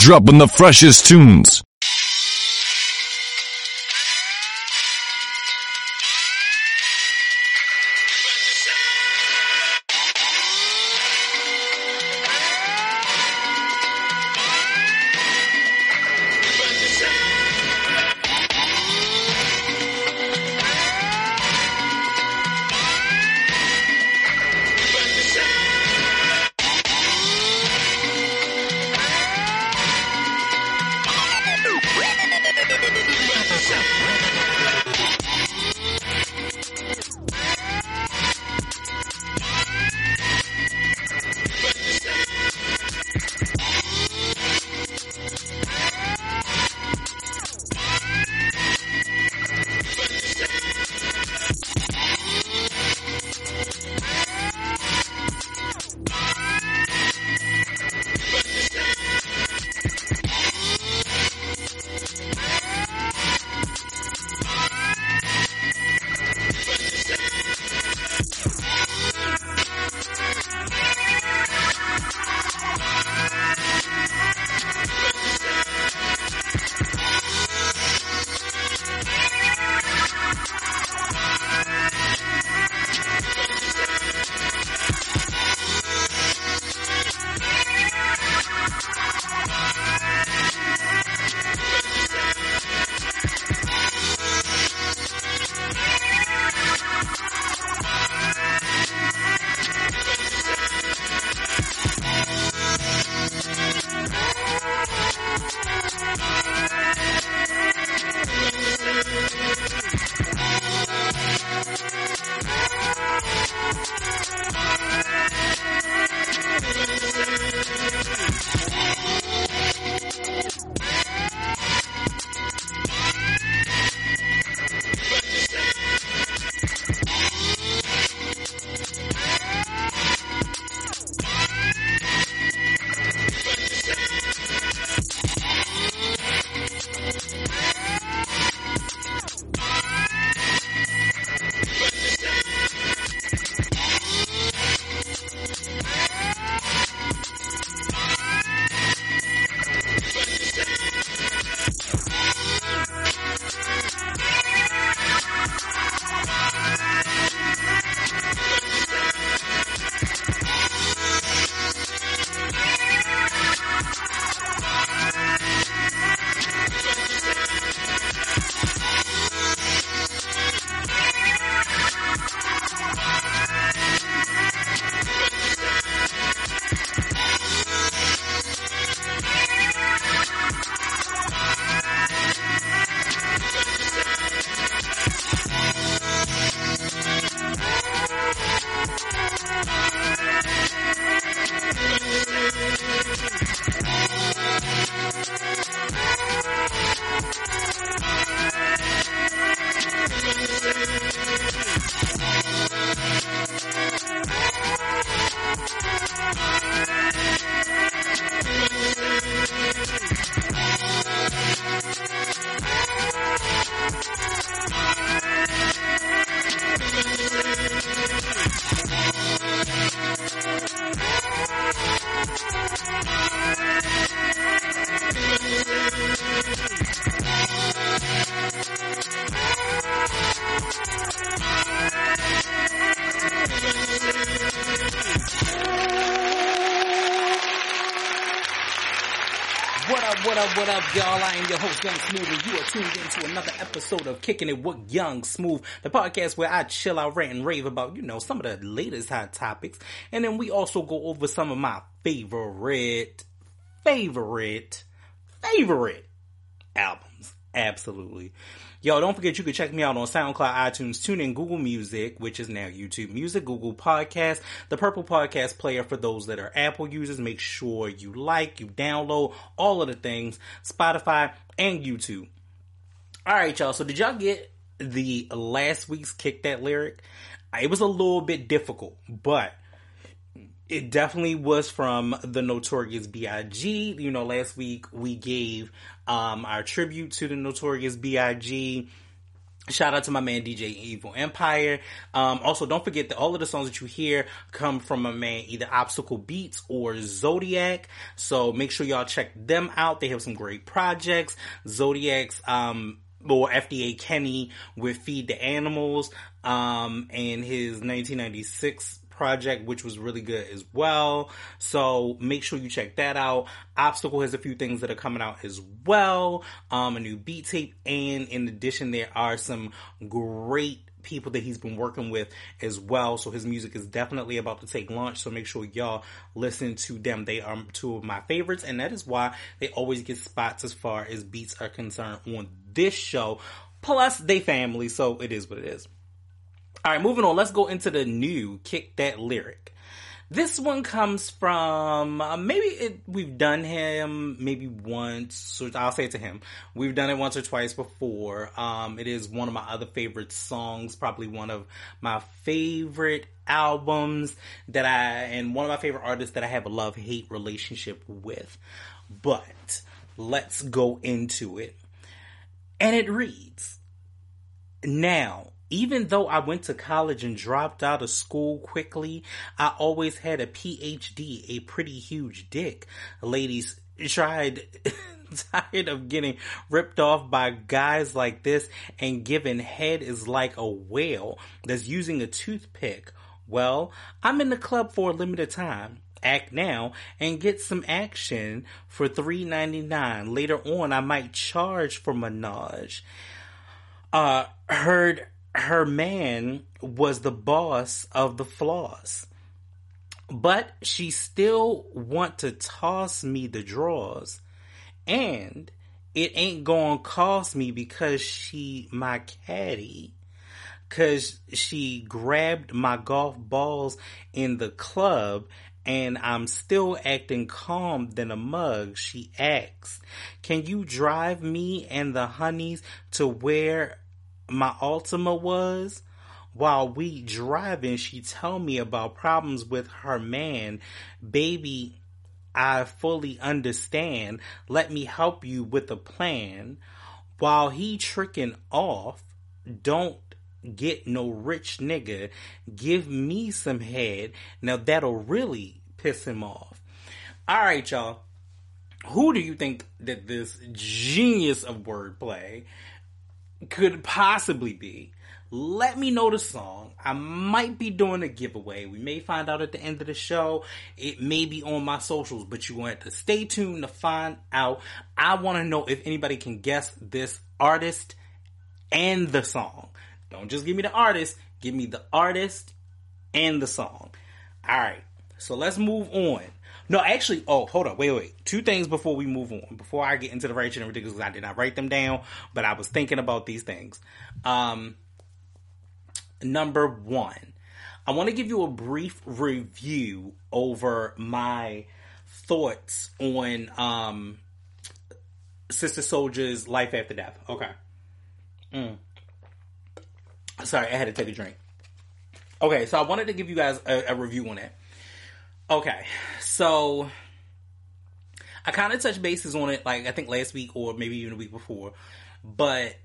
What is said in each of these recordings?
dropping the freshest tunes. Y'all? I am your host, Young Smooth, and you are tuned into another episode of Kicking It with Young Smooth, the podcast where I chill out, rant, and rave about, you know, some of the latest hot topics. And then we also go over some of my favorite, favorite, favorite albums. Absolutely. Yo, don't forget you can check me out on SoundCloud, iTunes, TuneIn, Google Music, which is now YouTube Music, Google Podcast, the Purple Podcast Player for those that are Apple users. Make sure you like, you download all of the things, Spotify and YouTube. All right, y'all. So did y'all get the last week's Kick That lyric? It was a little bit difficult, but it definitely was from the Notorious B.I.G. You know, last week we gave um, our tribute to the Notorious B.I.G. Shout out to my man DJ Evil Empire. Um, also, don't forget that all of the songs that you hear come from my man either Obstacle Beats or Zodiac. So make sure y'all check them out. They have some great projects. Zodiac's um, or FDA Kenny with Feed the Animals, um, and his 1996 project, which was really good as well. So make sure you check that out. Obstacle has a few things that are coming out as well. Um, a new beat tape, and in addition, there are some great people that he's been working with as well. So his music is definitely about to take launch. So make sure y'all listen to them. They are two of my favorites, and that is why they always get spots as far as beats are concerned on this show. Plus, they family, so it is what it is. All right, moving on. Let's go into the new Kick That Lyric. This one comes from uh, maybe it, we've done him maybe once. Or I'll say it to him. We've done it once or twice before. Um, it is one of my other favorite songs, probably one of my favorite albums that I and one of my favorite artists that I have a love hate relationship with. But let's go into it, and it reads now even though I went to college and dropped out of school quickly, I always had a PhD, a pretty huge dick. Ladies tried tired of getting ripped off by guys like this and given head is like a whale that's using a toothpick. Well, I'm in the club for a limited time act now and get some action for $3.99. Later on, I might charge for Minaj. Uh, heard her man was the boss of the floss. But she still want to toss me the drawers. And it ain't gonna cost me because she my caddy. Cause she grabbed my golf balls in the club and I'm still acting calm than a mug. She asks, can you drive me and the honeys to where my Altima was, while we driving, she told me about problems with her man. Baby, I fully understand. Let me help you with a plan. While he tricking off, don't get no rich nigga. Give me some head. Now that'll really piss him off. All right, y'all. Who do you think that this genius of wordplay could possibly be. Let me know the song. I might be doing a giveaway. We may find out at the end of the show. It may be on my socials, but you want to stay tuned to find out. I want to know if anybody can guess this artist and the song. Don't just give me the artist, give me the artist and the song. All right. So let's move on. No, actually, oh, hold up, wait, wait. Two things before we move on. Before I get into the righteous and ridiculous, I did not write them down, but I was thinking about these things. Um, number one, I want to give you a brief review over my thoughts on um, Sister Souljah's life after death. Okay. Mm. Sorry, I had to take a drink. Okay, so I wanted to give you guys a, a review on it. Okay, so I kind of touched bases on it, like I think last week or maybe even a week before, but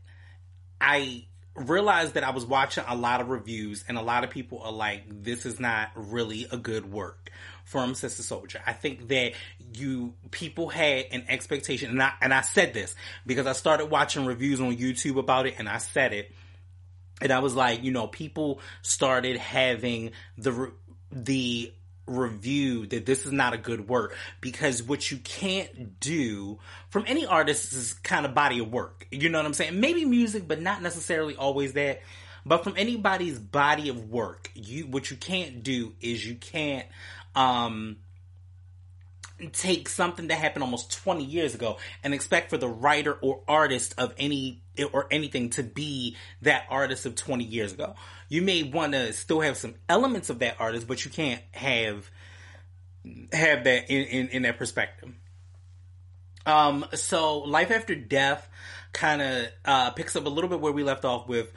I realized that I was watching a lot of reviews and a lot of people are like, this is not really a good work from Sister Souljah. I think that you people had an expectation, and I and I said this because I started watching reviews on YouTube about it, and I said it, and I was like, you know, people started having the the review that this is not a good work because what you can't do from any artist's kind of body of work. You know what I'm saying? Maybe music, but not necessarily always that. But from anybody's body of work, you what you can't do is you can't um take something that happened almost 20 years ago and expect for the writer or artist of any or anything to be that artist of 20 years ago. You may want to still have some elements of that artist, but you can't have have that in, in, in that perspective. Um, so Life After Death kind of uh, picks up a little bit where we left off with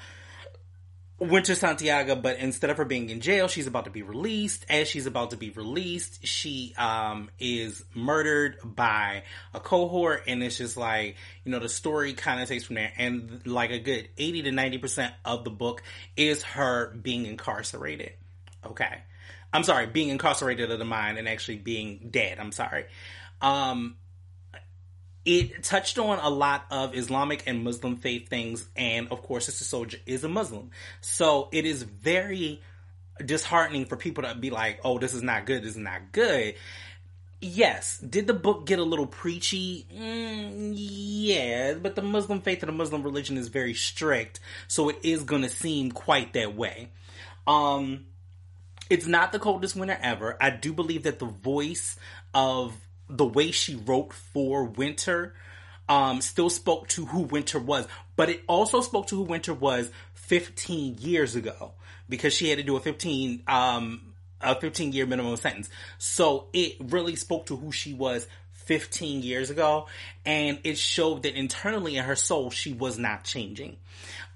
Winter Santiago, but instead of her being in jail, she's about to be released. As she's about to be released, she um, is murdered by a cohort, and it's just like you know the story kind of takes from there. And like a good eighty to ninety percent of the book is her being incarcerated. Okay, I'm sorry, being incarcerated of the mind and actually being dead. I'm sorry. Um, it touched on a lot of Islamic and Muslim faith things, and of course, Sister Souljah is a Muslim. So it is very disheartening for people to be like, oh, this is not good, this is not good. Yes, did the book get a little preachy? Mm, yeah, but the Muslim faith and the Muslim religion is very strict, so it is going to seem quite that way. Um, it's not the coldest winter ever. I do believe that the voice of the way she wrote for Winter um, still spoke to who Winter was, but it also spoke to who Winter was 15 years ago because she had to do a 15 um, a 15 year minimum sentence. So it really spoke to who she was 15 years ago and it showed that internally in her soul she was not changing.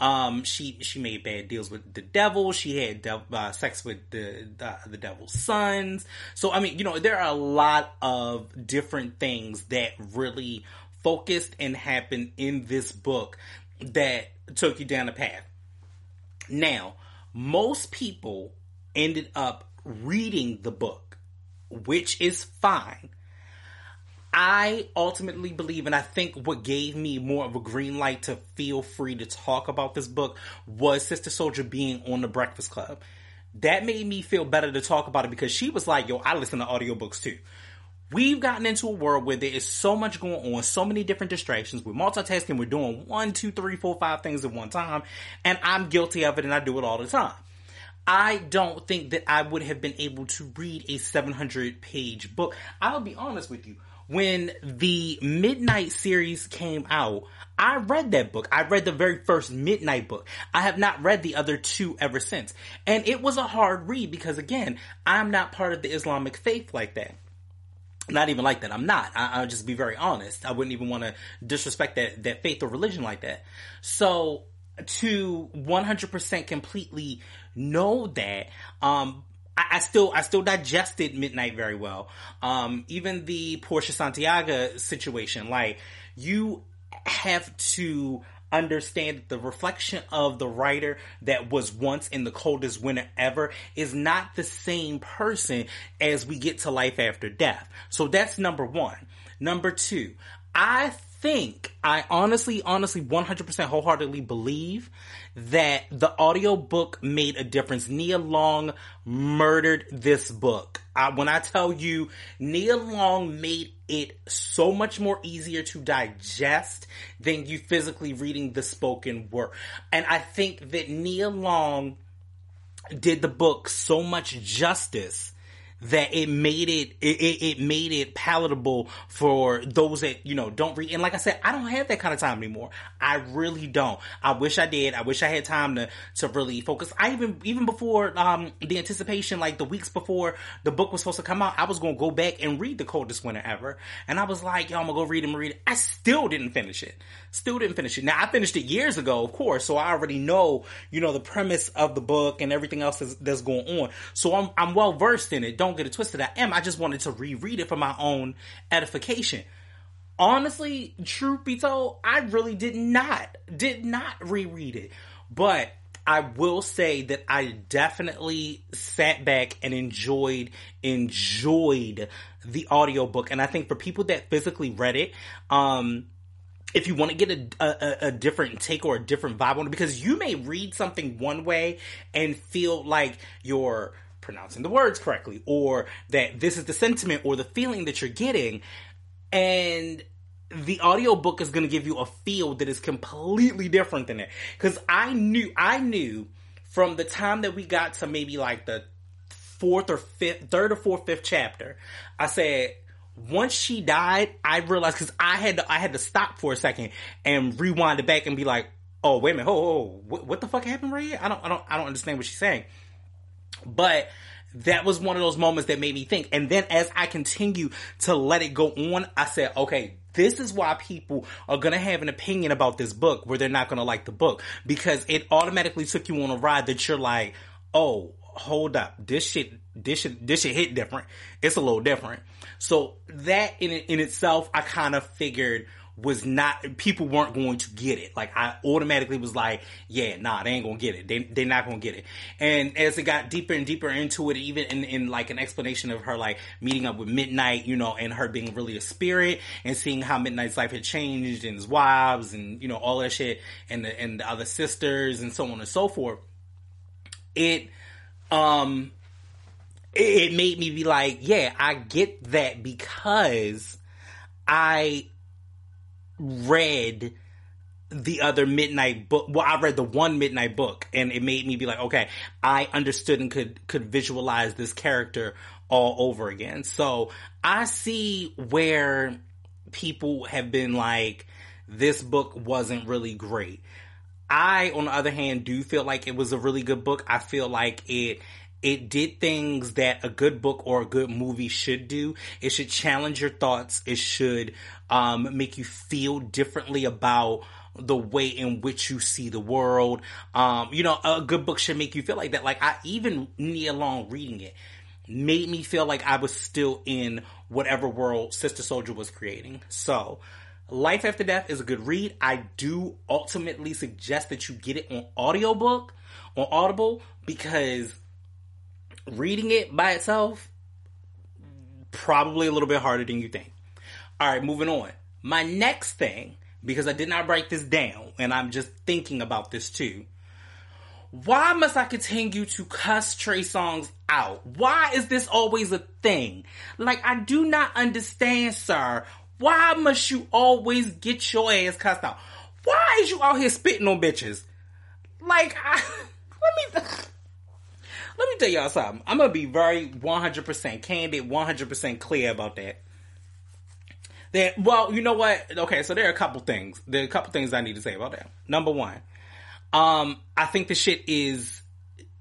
Um, she she made bad deals with the devil. She had de- uh, sex with the, the, the devil's sons. So I mean, you know, there are a lot of different things that really focused and happened in this book that took you down the path. Now, most people ended up reading the book, which is fine. I ultimately believe, and I think what gave me more of a green light to feel free to talk about this book was Sister Souljah being on the Breakfast Club. That made me feel better to talk about it because she was like, yo, I listen to audiobooks too. We've gotten into a world where there is so much going on, so many different distractions. We're multitasking, we're doing one, two, three, four, five things at one time, and I'm guilty of it and I do it all the time. I don't think that I would have been able to read a 700 page book. I'll be honest with you when the Midnight series came out, I read that book. I read the very first Midnight book. I have not read the other two ever since. And it was a hard read because again, I'm not part of the Islamic faith like that. Not even like that. I'm not. I, will just be very honest. I wouldn't even want to disrespect that, that faith or religion like that. So to 100% completely know that, um, I, I, still I still digested Midnight very well. Um, even the Portia Santiago situation, like you have to understand the reflection of the writer that was once in the coldest winter ever is not the same person as we get to life after death. So that's number one. Number two, I think, I honestly, honestly, 100% wholeheartedly believe that the audiobook made a difference. Nia Long murdered this book. I, when I tell you, Nia Long made it so much more easier to digest than you physically reading the spoken word. And I think that Nia Long did the book so much justice that it made it, it, it made it palatable for those that you know don't read. And like I said, I don't have that kind of time anymore. I really don't. I wish I did. I wish I had time to to really focus. I even even before um the anticipation, like the weeks before the book was supposed to come out, I was gonna go back and read the coldest winter ever. And I was like, yo, I'm gonna go read and read it. I still didn't finish it. Still didn't finish it. Now I finished it years ago, of course, so I already know you know the premise of the book and everything else that's, that's going on. So I'm I'm well versed in it. Don't don't get it twisted. I am. I just wanted to reread it for my own edification. Honestly, truth be told, I really did not, did not reread it. But I will say that I definitely sat back and enjoyed, enjoyed the audiobook. And I think for people that physically read it, um, if you want to get a, a, a, different take or a different vibe on it, because you may read something one way and feel like you're pronouncing the words correctly or that this is the sentiment or the feeling that you're getting and the audiobook is going to give you a feel that is completely different than it. Cuz I knew I knew from the time that we got to maybe like the fourth or fifth third or fourth fifth chapter I said once she died I realized cuz I had to, I had to stop for a second and rewind it back and be like oh wait a minute oh, what, what the fuck happened right here? I don't I don't I don't understand what she's saying but that was one of those moments that made me think. And then as I continue to let it go on, I said, okay, this is why people are gonna have an opinion about this book where they're not gonna like the book because it automatically took you on a ride that you're like, oh, hold up, this shit, this shit, this shit hit different. It's a little different. So that in in itself, I kind of figured was not people weren't going to get it. Like I automatically was like, yeah, nah, they ain't gonna get it. They they're not gonna get it. And as it got deeper and deeper into it, even in, in like an explanation of her like meeting up with Midnight, you know, and her being really a spirit and seeing how Midnight's life had changed and his wives and you know all that shit and the and the other sisters and so on and so forth. It um it, it made me be like, yeah, I get that because I read the other midnight book. Well i read the one midnight book and it made me be like okay i understood and could could visualize this character all over again. So i see where people have been like this book wasn't really great. I on the other hand do feel like it was a really good book. I feel like it it did things that a good book or a good movie should do. It should challenge your thoughts. It should um, make you feel differently about the way in which you see the world. Um, you know, a good book should make you feel like that. Like I even Nia Long reading it made me feel like I was still in whatever world Sister Souljah was creating. So, Life After Death is a good read. I do ultimately suggest that you get it on audiobook on Audible because reading it by itself probably a little bit harder than you think. All right, moving on. My next thing, because I did not write this down and I'm just thinking about this too. Why must I continue to cuss Trey Songz out? Why is this always a thing? Like, I do not understand, sir. Why must you always get your ass cussed out? Why is you out here spitting on bitches? Like, I, let me. Let me tell y'all something. I'm gonna be very 100% candid, 100% clear about that. That well, you know what? Okay, so there are a couple things. There are a couple things I need to say about that. Number one, um, I think the shit is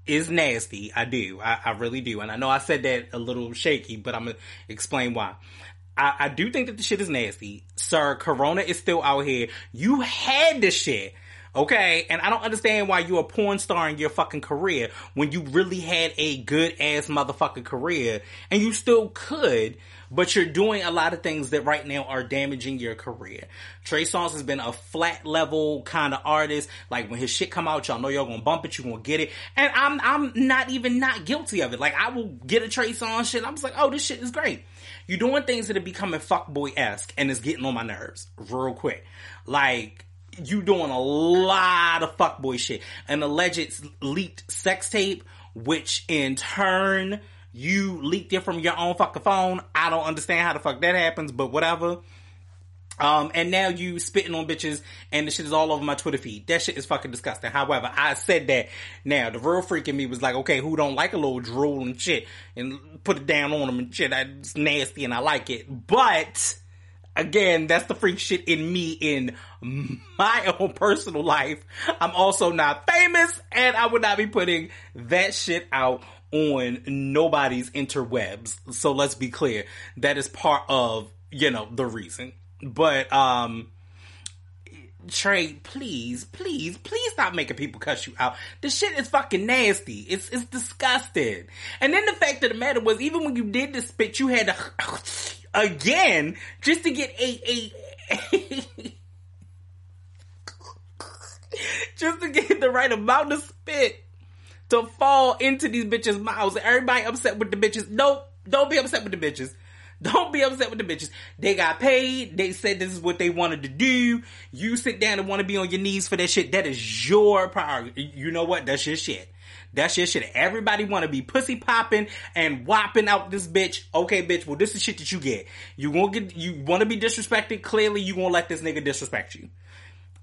is nasty. I do. I, I really do. And I know I said that a little shaky, but I'm gonna explain why. I, I do think that the shit is nasty. Sir, Corona is still out here. You had the shit. Okay, and I don't understand why you're a porn star in your fucking career when you really had a good ass motherfucking career and you still could, but you're doing a lot of things that right now are damaging your career. Trey Songz has been a flat level kind of artist. Like when his shit come out, y'all know y'all gonna bump it, you gonna get it. And I'm I'm not even not guilty of it. Like I will get a Trey Songz shit. I'm just like, oh, this shit is great. You're doing things that are becoming fuckboy esque and it's getting on my nerves real quick. Like you doing a lot of fuckboy shit. An alleged leaked sex tape, which in turn you leaked it from your own fucking phone. I don't understand how the fuck that happens, but whatever. Um, and now you spitting on bitches and the shit is all over my Twitter feed. That shit is fucking disgusting. However, I said that now the real freak in me was like, okay, who don't like a little drool and shit and put it down on them and shit. That's nasty and I like it. But, again, that's the freak shit in me in my own personal life. I'm also not famous and I would not be putting that shit out on nobody's interwebs. So let's be clear. That is part of, you know, the reason. But, um, Trey, please, please, please stop making people cuss you out. The shit is fucking nasty. It's it's disgusting. And then the fact of the matter was, even when you did the spit, you had to again just to get a a. just to get the right amount of spit to fall into these bitches' mouths. Everybody upset with the bitches. Nope, don't be upset with the bitches. Don't be upset with the bitches. They got paid. They said this is what they wanted to do. You sit down and want to be on your knees for that shit. That is your priority. You know what? That's your shit. That's your shit. Everybody want to be pussy popping and whopping out this bitch. Okay, bitch. Well, this is shit that you get. You won't get. You want to be disrespected. Clearly, you won't let this nigga disrespect you.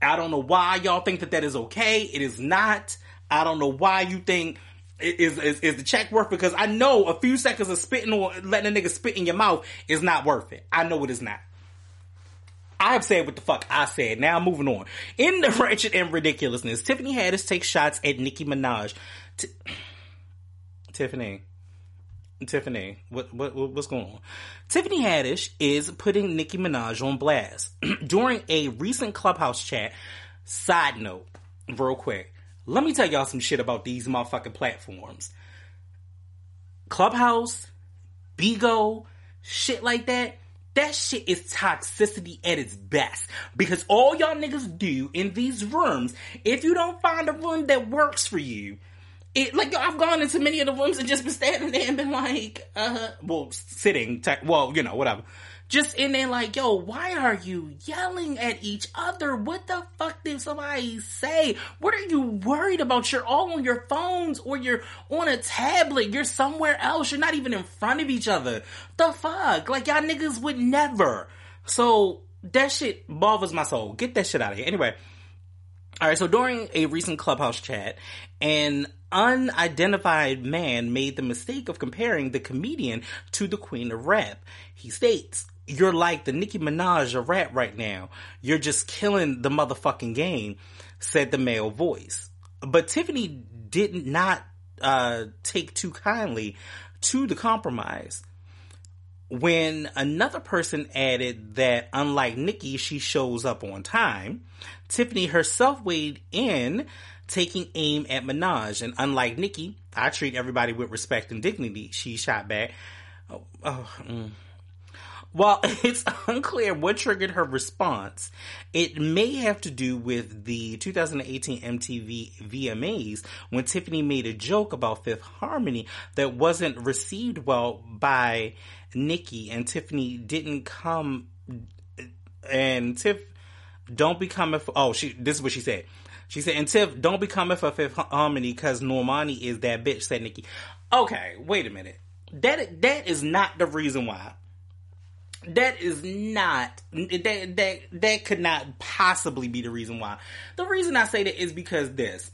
I don't know why y'all think that that is okay. It is not. I don't know why you think is, is, is the check worth because I know a few seconds of spitting or letting a nigga spit in your mouth is not worth it. I know it is not. I've said what the fuck I said. Now moving on. In the wretched and ridiculousness, Tiffany Haddish takes shots at Nicki Minaj. T- Tiffany, Tiffany, what, what what's going on? Tiffany Haddish is putting Nicki Minaj on blast during a recent Clubhouse chat. Side note, real quick, let me tell y'all some shit about these motherfucking platforms. Clubhouse, Bigo, shit like that. That shit is toxicity at its best. Because all y'all niggas do in these rooms, if you don't find a room that works for you, it like I've gone into many of the rooms and just been standing there and been like, uh, well, sitting, te- well, you know, whatever. Just in there like, yo, why are you yelling at each other? What the fuck did somebody say? What are you worried about? You're all on your phones or you're on a tablet. You're somewhere else. You're not even in front of each other. The fuck? Like y'all niggas would never. So that shit bothers my soul. Get that shit out of here. Anyway. All right, so during a recent clubhouse chat, an unidentified man made the mistake of comparing the comedian to the queen of rap. He states, you're like the Nicki Minaj of rap right now. You're just killing the motherfucking game, said the male voice. But Tiffany did not uh, take too kindly to the compromise. When another person added that unlike Nicki, she shows up on time, Tiffany herself weighed in, taking aim at Minaj. And unlike Nicki, I treat everybody with respect and dignity, she shot back. Oh, oh mm. While it's unclear what triggered her response, it may have to do with the 2018 MTV VMAs when Tiffany made a joke about Fifth Harmony that wasn't received well by Nicki and Tiffany didn't come and Tiff don't become a oh she this is what she said. She said, and Tiff, don't become a for Fifth Harmony because Normani is that bitch, said Nicki. Okay, wait a minute. That that is not the reason why that is not that that that could not possibly be the reason why. The reason I say that is because this.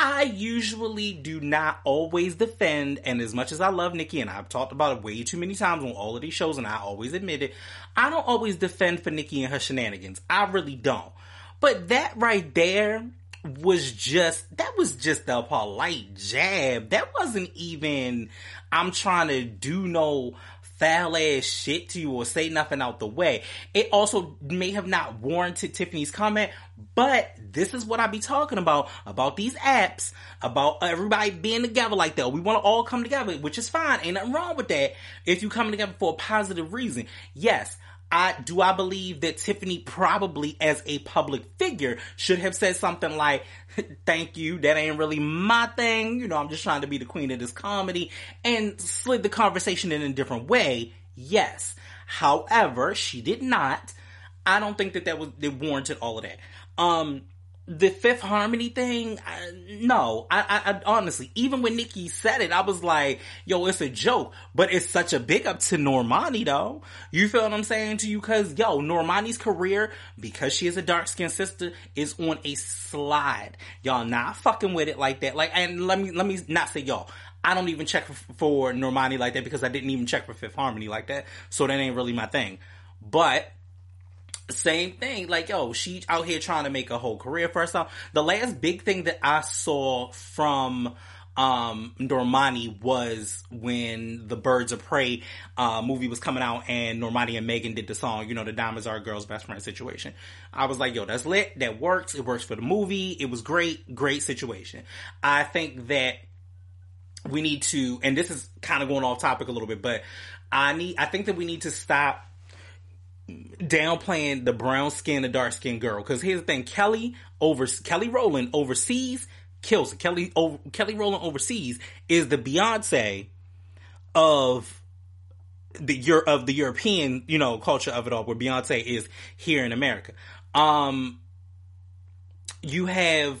I usually do not always defend, and as much as I love Nicki, and I've talked about it way too many times on all of these shows, and I always admit it, I don't always defend for Nicki and her shenanigans. I really don't. But that right there was just that was just a polite jab. That wasn't even I'm trying to do no foul ass shit to you or say nothing out the way. It also may have not warranted Tiffany's comment, but this is what I be talking about, about these apps, about everybody being together like that. We want to all come together, which is fine. Ain't nothing wrong with that if you coming together for a positive reason. Yes, I do I believe that Tiffany probably as a public figure should have said something like, thank you, that ain't really my thing, you know, I'm just trying to be the queen of this comedy and slid the conversation in a different way. Yes. However, she did not. I don't think that that was, that warranted all of that. Um, the Fifth Harmony thing, I, no, I, I, I, honestly, even when Nicki said it, I was like, yo, it's a joke, but it's such a big up to Normani though. You feel what I'm saying to you? Cause yo, Normani's career, because she is a dark skinned sister, is on a slide. Y'all not fucking with it like that. Like, and let me, let me not say y'all. I don't even check for, for Normani like that because I didn't even check for Fifth Harmony like that. So that ain't really my thing. But, same thing. Like, yo, she out here trying to make a whole career for herself. The last big thing that I saw from um, Normani was when the Birds of Prey uh, movie was coming out and Normani and Megan did the song, you know, the Diamonds Are a Girl's Best Friend situation. I was like, yo, that's lit. That works. It works for the movie. It was great. Great situation. I think that we need to, and this is kind of going off topic a little bit, but I need, I think that we need to stop downplaying the brown skin, the dark skin girl. Because here's the thing: Kelly over Kelly Rowland overseas kills. Kelly over, Kelly Rowland overseas is the Beyonce of the of the European you know culture of it all, where Beyonce is here in America. Um, you have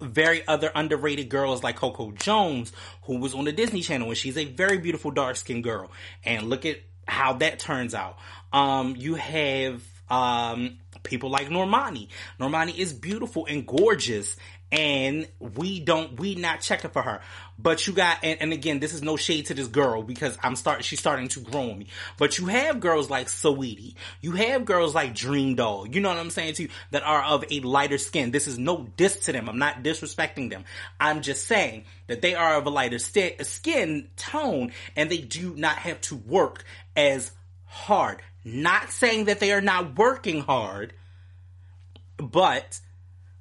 very other underrated girls like Coco Jones, who was on the Disney Channel, and she's a very beautiful dark skinned girl. And look at how that turns out. Um, you have Um, people like Normani. Normani is beautiful and gorgeous and we don't we not checking for her. But you got and, and, again this is no shade to this girl because i'm starting she's starting to grow on me. But you have girls like Saweetie. You have girls like DreamDoll you know what i'm saying to you? That are of a lighter skin. This is no diss to them. I'm not disrespecting them. I'm just saying that they are of a lighter st- skin tone and they do not have to work as hard not saying that they are not working hard but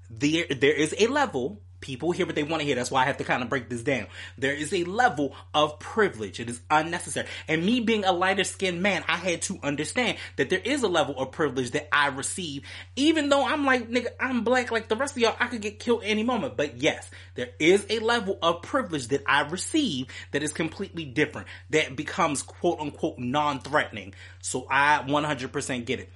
there there is a level people hear what they want to hear. That's why I have to kind of break this down. There is a level of privilege. It is unnecessary. And me being a lighter skinned man, I had to understand that there is a level of privilege that I receive, even though I'm like, nigga, I'm black like the rest of y'all. I could get killed any moment. But yes, there is a level of privilege that I receive that is completely different, that becomes quote unquote non threatening. So I 100% get it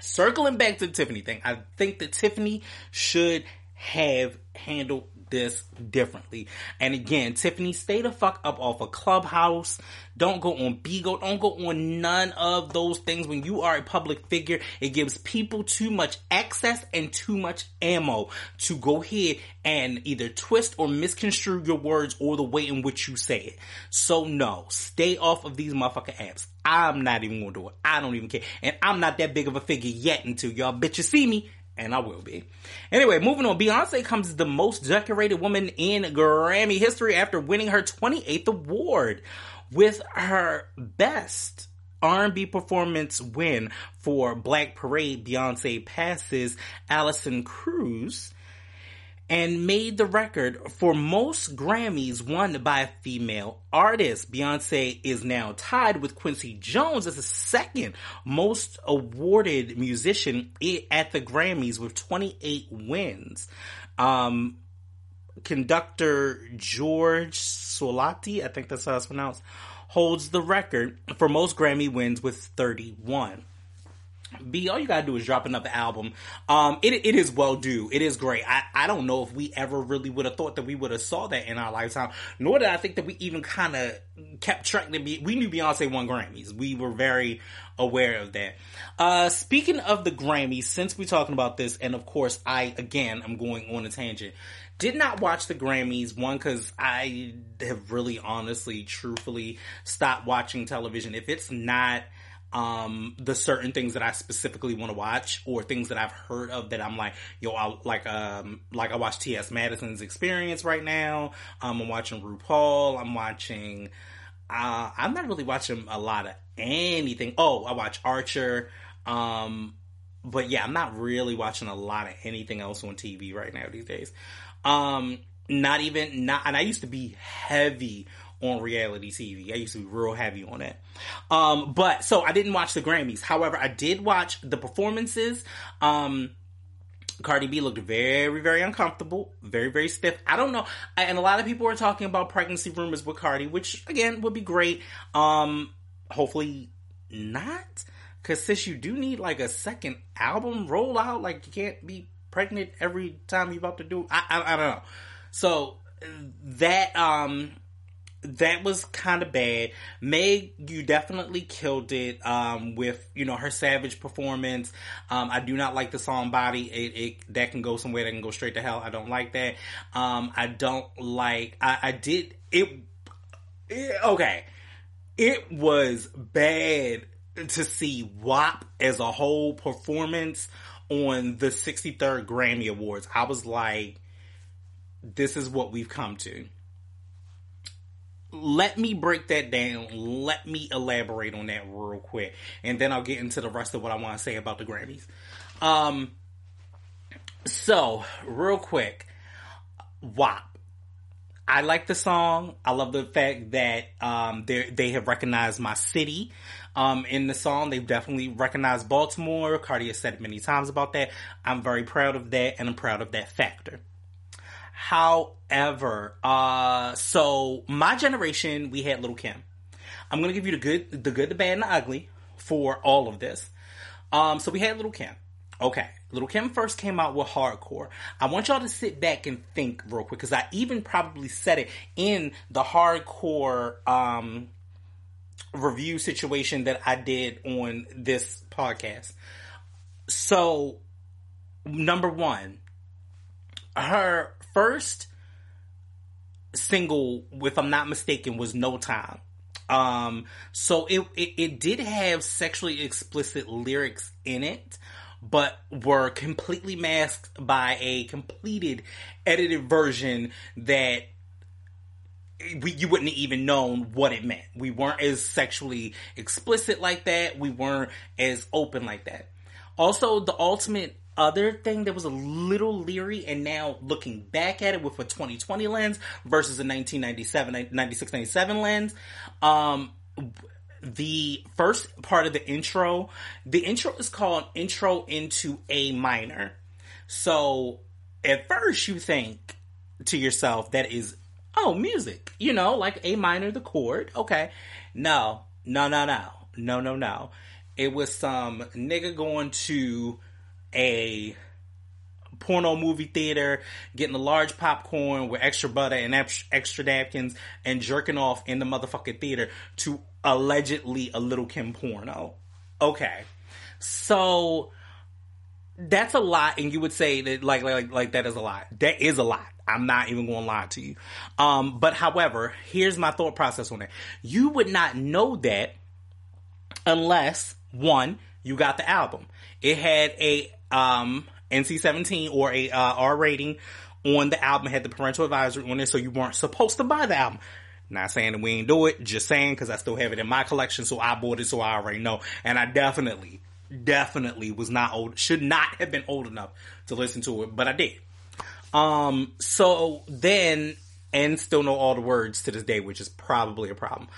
circling back to the Tiffany thing, I think that Tiffany should have handled this differently. And again, Tiffany, stay the fuck up off a clubhouse. Don't go on Bigo. Don't go on none of those things. When you are a public figure, it gives people too much access and too much ammo to go ahead and either twist or misconstrue your words or the way in which you say it. So no, stay off of these motherfucking apps. I'm not even gonna do it. I don't even care. And I'm not that big of a figure yet until y'all bitches see me and I will be. Anyway, moving on. Beyonce comes the most decorated woman in Grammy history after winning her 28th award with her best R&B performance win for Black Parade. Beyonce passes Alison Krauss and made the record for most Grammys won by a female artist. Beyonce is now tied with Quincy Jones as the second most awarded musician at the Grammys with 28 wins. Um, conductor George Solati, I think that's how it's pronounced, holds the record for most Grammy wins with 31. B, all you gotta do is drop another album. Um, it it is well due. It is great. I, I don't know if we ever really would have thought that we would have saw that in our lifetime. Nor did I think that we even kind of kept track. That we knew Beyonce won Grammys. We were very aware of that. Uh, speaking of the Grammys, since we're talking about this, and of course, I again I'm going on a tangent. Did not watch the Grammys, one, because I have really, honestly, truthfully stopped watching television. If it's not um the certain things that I specifically want to watch or things that I've heard of that I'm like yo I like um like I watch T.S. Madison's Experience right now. Um I'm watching RuPaul. I'm watching uh I'm not really watching a lot of anything. Oh I watch Archer. Um but yeah I'm not really watching a lot of anything else on TV right now these days. Um not even not and I used to be heavy on reality TV. I used to be real heavy on that. Um, but so I didn't watch the Grammys. However, I did watch the performances. Um, Cardi B looked very, very uncomfortable, very, very stiff. I don't know. And a lot of people are talking about pregnancy rumors with Cardi, which again would be great. Um, hopefully not. Cause since you do need like a second album rollout, like you can't be pregnant every time you're about to do, I, I, I don't know. So that, um, that was kind of bad. Meg, you definitely killed it um, with you know her savage performance. Um, I do not like the song "Body." It, it, that can go somewhere that can go straight to hell. I don't like that. Um, I don't like. I, I did it, it. Okay, it was bad to see WAP as a whole performance on the 63rd Grammy Awards. I was like, this is what we've come to let me break that down. Let me elaborate on that real quick, and then I'll get into the rest of what I want to say about the Grammys. Um, so real quick, WAP. I like the song. I love the fact that um, they have recognized my city um, in the song. They've definitely recognized Baltimore. Cardi has said it many times about that. I'm very proud of that, and I'm proud of that factor. However, uh, so my generation, we had Little Kim. I'm gonna give you the good, the good, the bad, and the ugly for all of this. Um, so we had Little Kim. Okay, Little Kim first came out with hardcore. I want y'all to sit back and think real quick because I even probably said it in the hardcore um, review situation that I did on this podcast. so number one, her first single, if I'm not mistaken, was No Time. Um, so it, it, it did have sexually explicit lyrics in it, but were completely masked by a completed edited version that we, you wouldn't have even known what it meant. We weren't as sexually explicit like that. We weren't as open like that. Also, the ultimate other thing that was a little leery and now looking back at it with a 2020 lens versus a 1997 96 97 lens um the first part of the intro the intro is called intro into a minor. So at first you think to yourself that is oh music you know like a minor the chord okay. No no no no no no no. It was some nigga going to a porno movie theater, getting a large popcorn with extra butter and extra napkins, and jerking off in the motherfucking theater to allegedly a Little Kim porno. Okay, so that's a lot, and you would say that like like like that is a lot. That is a lot. I'm not even going to lie to you. Um, but however, here's my thought process on it. You would not know that unless one, you got the album. It had a um, NC-17 or a uh, R rating on the album had the parental advisory on it, so you weren't supposed to buy the album. Not saying that we ain't do it, just saying because I still have it in my collection, so I bought it, so I already know. And I definitely, definitely was not old, should not have been old enough to listen to it, but I did. Um, so then, and still know all the words to this day, which is probably a problem.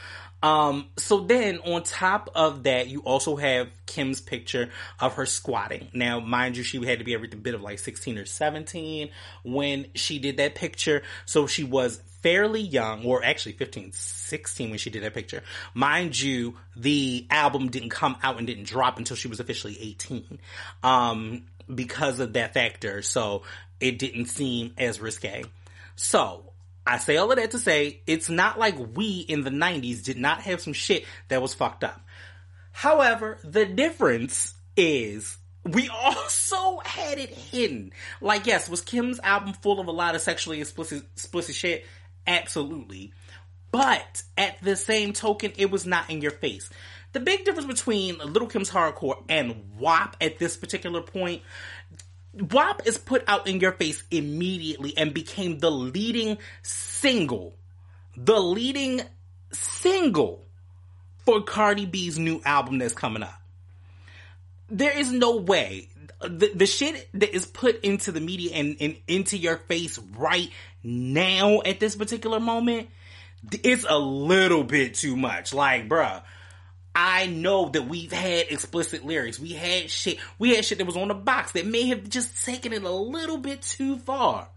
Um, so then on top of that, you also have Kim's picture of her squatting. Now, mind you, she had to be every bit of like 16 or 17 when she did that picture. So she was fairly young, or actually 15, 16 when she did that picture. Mind you, the album didn't come out and didn't drop until she was officially 18. Um, because of that factor. So it didn't seem as risque. So I say all of that to say it's not like we in the 90s did not have some shit that was fucked up. However, the difference is we also had it hidden. Like, yes, was Kim's album full of a lot of sexually explicit, explicit shit? Absolutely. But at the same token, it was not in your face. The big difference between Little Kim's Hardcore and WAP at this particular point WAP is put out in your face immediately and became the leading single, the leading single for Cardi B's new album that's coming up. There is no way the, the shit that is put into the media and, and into your face right now at this particular moment, it's a little bit too much. Like, bruh, I know that we've had explicit lyrics. We had shit. We had shit that was on the box that may have just taken it a little bit too far.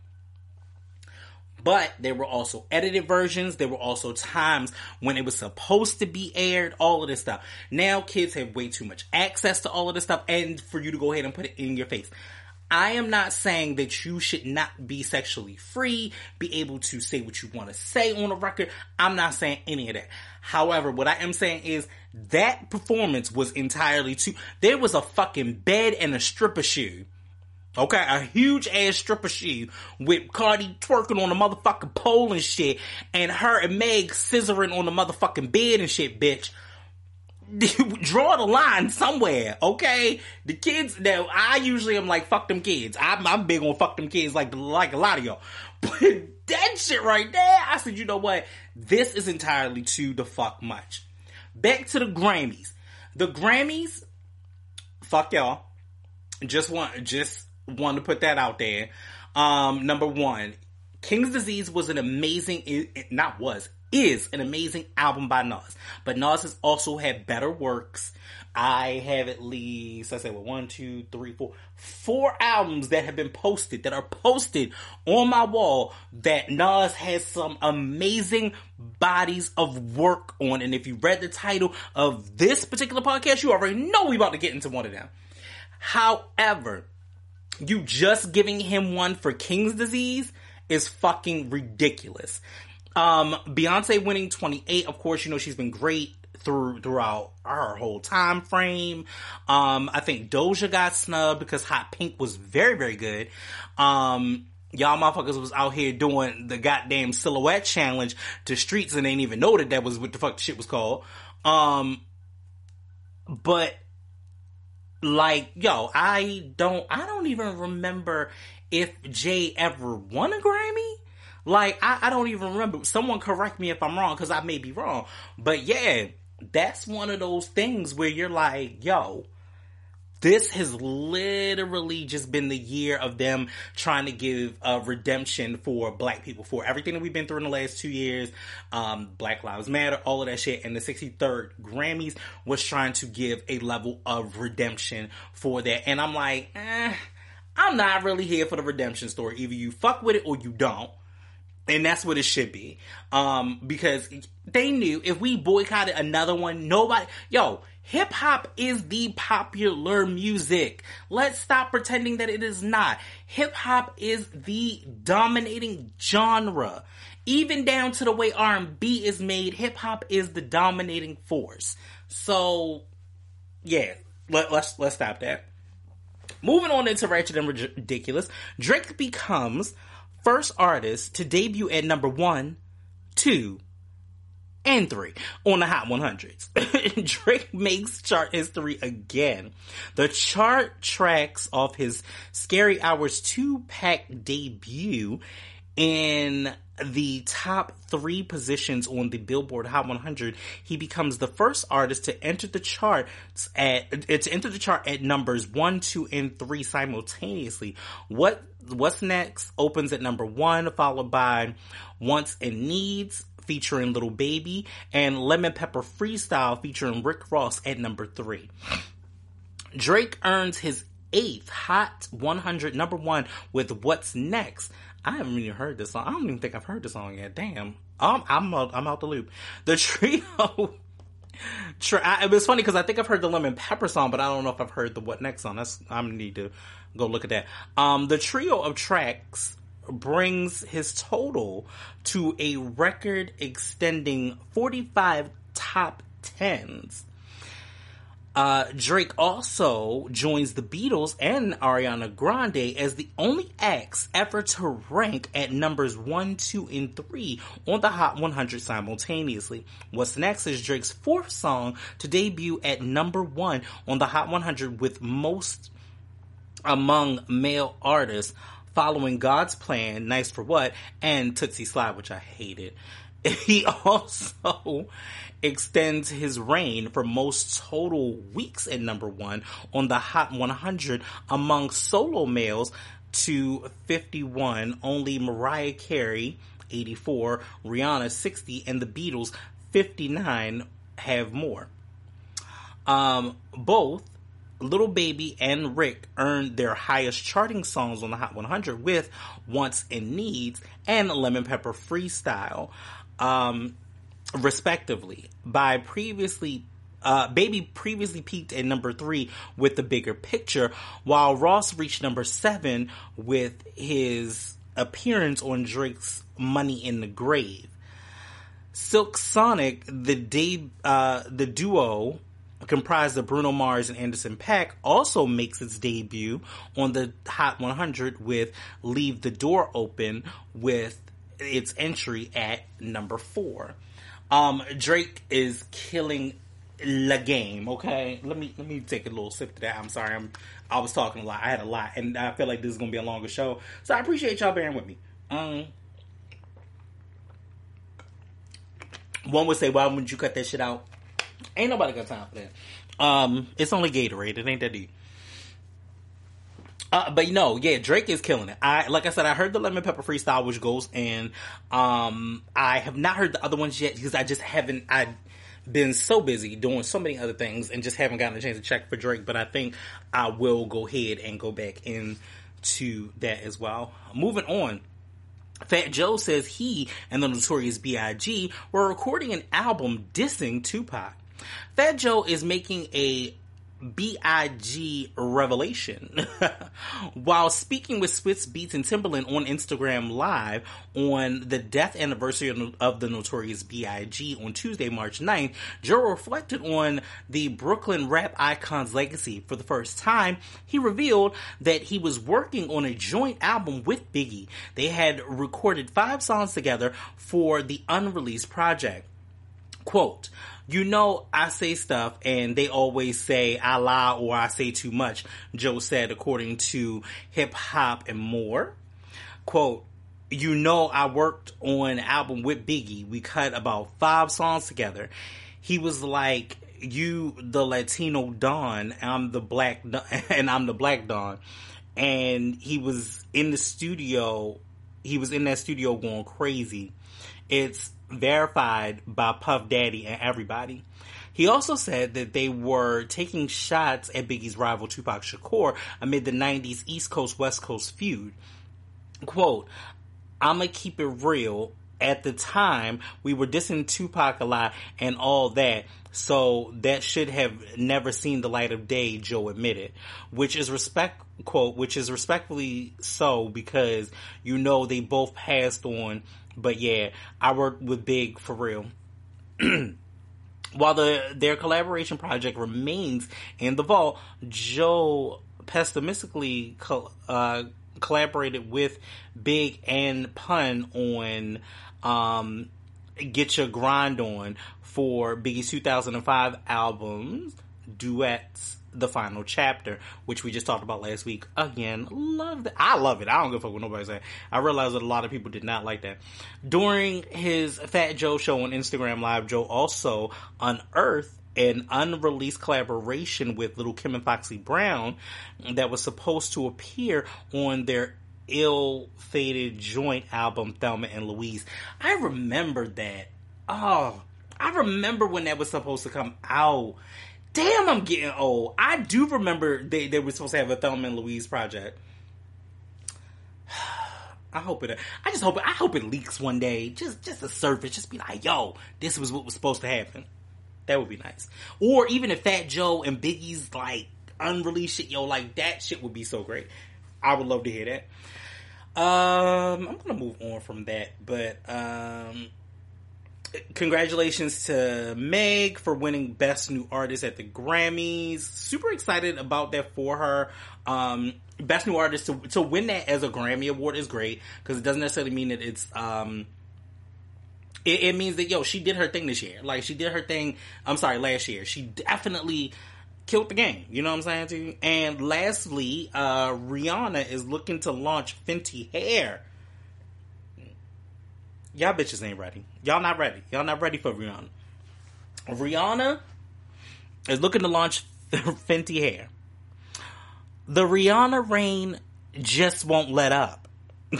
But there were also edited versions. There were also times when it was supposed to be aired, all of this stuff. Now kids have way too much access to all of this stuff and for you to go ahead and put it in your face. I am not saying that you should not be sexually free, be able to say what you want to say on a record. I'm not saying any of that. However, what I am saying is that performance was entirely too. There was a fucking bed and a stripper shoe. Okay, a huge ass stripper shoe with Cardi twerking on the motherfucking pole and shit, and her and Meg scissoring on the motherfucking bed and shit, bitch. Draw the line somewhere, okay? The kids. Now, I usually am like, fuck them kids. I'm, I'm big on fuck them kids, like like a lot of y'all. But that shit right there, I said, you know what? This is entirely too the fuck much. Back to the Grammys. The Grammys, fuck y'all. Just want, just want to put that out there. Um, number one, King's Disease was an amazing, it, not was, is an amazing album by Nas. But Nas has also had better works. I have at least, I say, well, one, two, three, four, four albums that have been posted, that are posted on my wall that Nas has some amazing bodies of work on. And if you read the title of this particular podcast, you already know we about to get into one of them. However, you just giving him one for King's disease is fucking ridiculous. Um, Beyonce winning 28, of course, you know, she's been great through throughout our whole time frame. Um, I think Doja got snubbed because Hot Pink was very very good. Um, y'all motherfuckers was out here doing the goddamn silhouette challenge to streets and ain't even know that that was what the fuck the shit was called. Um, but like, yo, I don't, I don't even remember if Jay ever won a Grammy. Like, I, I don't even remember. Someone correct me if I'm wrong, because I may be wrong. But yeah, that's one of those things where you're like, yo, this has literally just been the year of them trying to give a redemption for black people for everything that we've been through in the last two years. Um, black Lives Matter, all of that shit. And the 63rd Grammys was trying to give a level of redemption for that. And I'm like, eh, I'm not really here for the redemption story. Either you fuck with it or you don't. And that's what it should be. Um, because they knew if we boycotted another one, nobody, yo, hip hop is the popular music. Let's stop pretending that it is not. Hip hop is the dominating genre. Even down to the way R&B is made, hip hop is the dominating force. So, yeah, let, let's, let's stop that. Moving on into Ratchet and Ridiculous, Drake becomes first artist to debut at number one, two, and three on the Hot 100s. Drake makes chart history again. The chart tracks off his Scary Hours 2 pack debut in the top three positions on the Billboard Hot 100, he becomes the first artist to enter the chart at to enter the chart at numbers one, two, and three simultaneously. What what's next opens at number one, followed by Wants and Needs featuring Little Baby and Lemon Pepper Freestyle featuring Rick Ross at number three. Drake earns his eighth Hot 100 number one with What's Next I haven't even heard this song. I don't even think I've heard the song yet. Damn. I'm I'm out, I'm out the loop. The trio. Tri- it was funny because I think I've heard the Lemon Pepper song, but I don't know if I've heard the What Next song. That's I need to go look at that. Um, the trio of tracks brings his total to a record extending 45 top tens uh, Drake also joins the Beatles and Ariana Grande as the only acts ever to rank at numbers 1, 2, and 3 on the Hot 100 simultaneously. What's Next is Drake's fourth song to debut at number 1 on the Hot 100 with most among male artists following God's Plan, Nice for What, and Toosie Slide, which I hated. He also extends his reign for most total weeks at number one on the Hot 100 among solo males to 51. Only Mariah Carey, 84, Rihanna, 60, and the Beatles, 59, have more. Um, both Lil Baby and Rick earned their highest charting songs on the Hot 100 with Wants and Needs and Lemon Pepper Freestyle. Um, respectively, by previously uh, Baby previously peaked at number three with the bigger picture, while Ross reached number seven with his appearance on Drake's Money in the Grave. Silk Sonic, the day, uh, the duo comprised of Bruno Mars and Anderson .Paak, also makes its debut on the Hot 100 with Leave the Door Open with its entry at number four. Um, Drake is killing the game. Okay, let me let me take a little sip to that. I'm sorry, I'm I was talking a lot. I had a lot, and I feel like this is gonna be a longer show, so I appreciate y'all bearing with me. Um, one would say, why wouldn't you cut that shit out? Ain't nobody got time for that. Um, it's only Gatorade. It ain't that deep. Uh, but know, yeah, Drake is killing it. I like I said, I heard the Lemon Pepper freestyle, which goes in. Um, I have not heard the other ones yet because I just haven't. I been so busy doing so many other things and just haven't gotten a chance to check for Drake. But I think I will go ahead and go back into that as well. Moving on. Fat Joe says he and the Notorious B.I.G. were recording an album dissing Tupac. Fat Joe is making a B.I.G. revelation. While speaking with Swizz Beatz and Timbaland on Instagram Live on the death anniversary of the notorious B.I.G. on Tuesday, March 9th, Joe reflected on the Brooklyn rap icon's legacy. For the first time, he revealed that he was working on a joint album with Biggie. They had recorded five songs together for the unreleased project. Quote, you know, I say stuff and they always say I lie or I say too much, Joe said, according to Hip Hop and More. Quote, you know, I worked on an album with Biggie. We cut about five songs together. He was like, you, the Latino Don, I'm the black, Don, and I'm the black Don. And he was in the studio. He was in that studio going crazy. It's verified by Puff Daddy and everybody. He also said that they were taking shots at Biggie's rival Tupac Shakur amid the 90s East Coast West Coast feud. Quote, I'ma keep it real. At the time, we were dissing Tupac a lot and all that, so that should have never seen the light of day, Joe admitted. Which is respect, quote, which is respectfully so because you know they both passed on but yeah, I worked with Big for real. While the their collaboration project remains in the vault, Joe pessimistically uh, collaborated with Big and Pun on um, "Get Your Grind On" for Biggie's 2005 albums, duets, the final chapter, which we just talked about last week. Again, love that. I love it. I don't give a fuck what nobody say. I realize that a lot of people did not like that. During his Fat Joe show on Instagram Live, Joe also unearthed an unreleased collaboration with Little Kim and Foxy Brown that was supposed to appear on their ill-fated joint album Thelma and Louise. I remember that. Oh, I remember when that was supposed to come out damn, I'm getting old. I do remember they, they were supposed to have a Thelma and Louise project. I hope it. I just hope. I hope it leaks one day. Just, just the surface. Just be like, yo, this was what was supposed to happen. That would be nice. Or even if Fat Joe and Biggie's like unreleased shit, yo, like that shit would be so great. I would love to hear that. Um, I'm gonna move on from that, but um, congratulations to Meg for winning Best New Artist at the Grammys. Super excited about that for her. Um, Best New Artist to to win that as a Grammy award is great because it doesn't necessarily mean that it's um. It, it, means that yo, she did her thing this year. Like she did her thing. I'm sorry, last year. She definitely killed the game. You know what I'm saying to you? And lastly, uh, Rihanna is looking to launch Fenty hair y'all bitches ain't ready. Y'all not ready. Y'all not ready for Rihanna. Rihanna is looking to launch Fenty hair. The Rihanna reign just won't let up.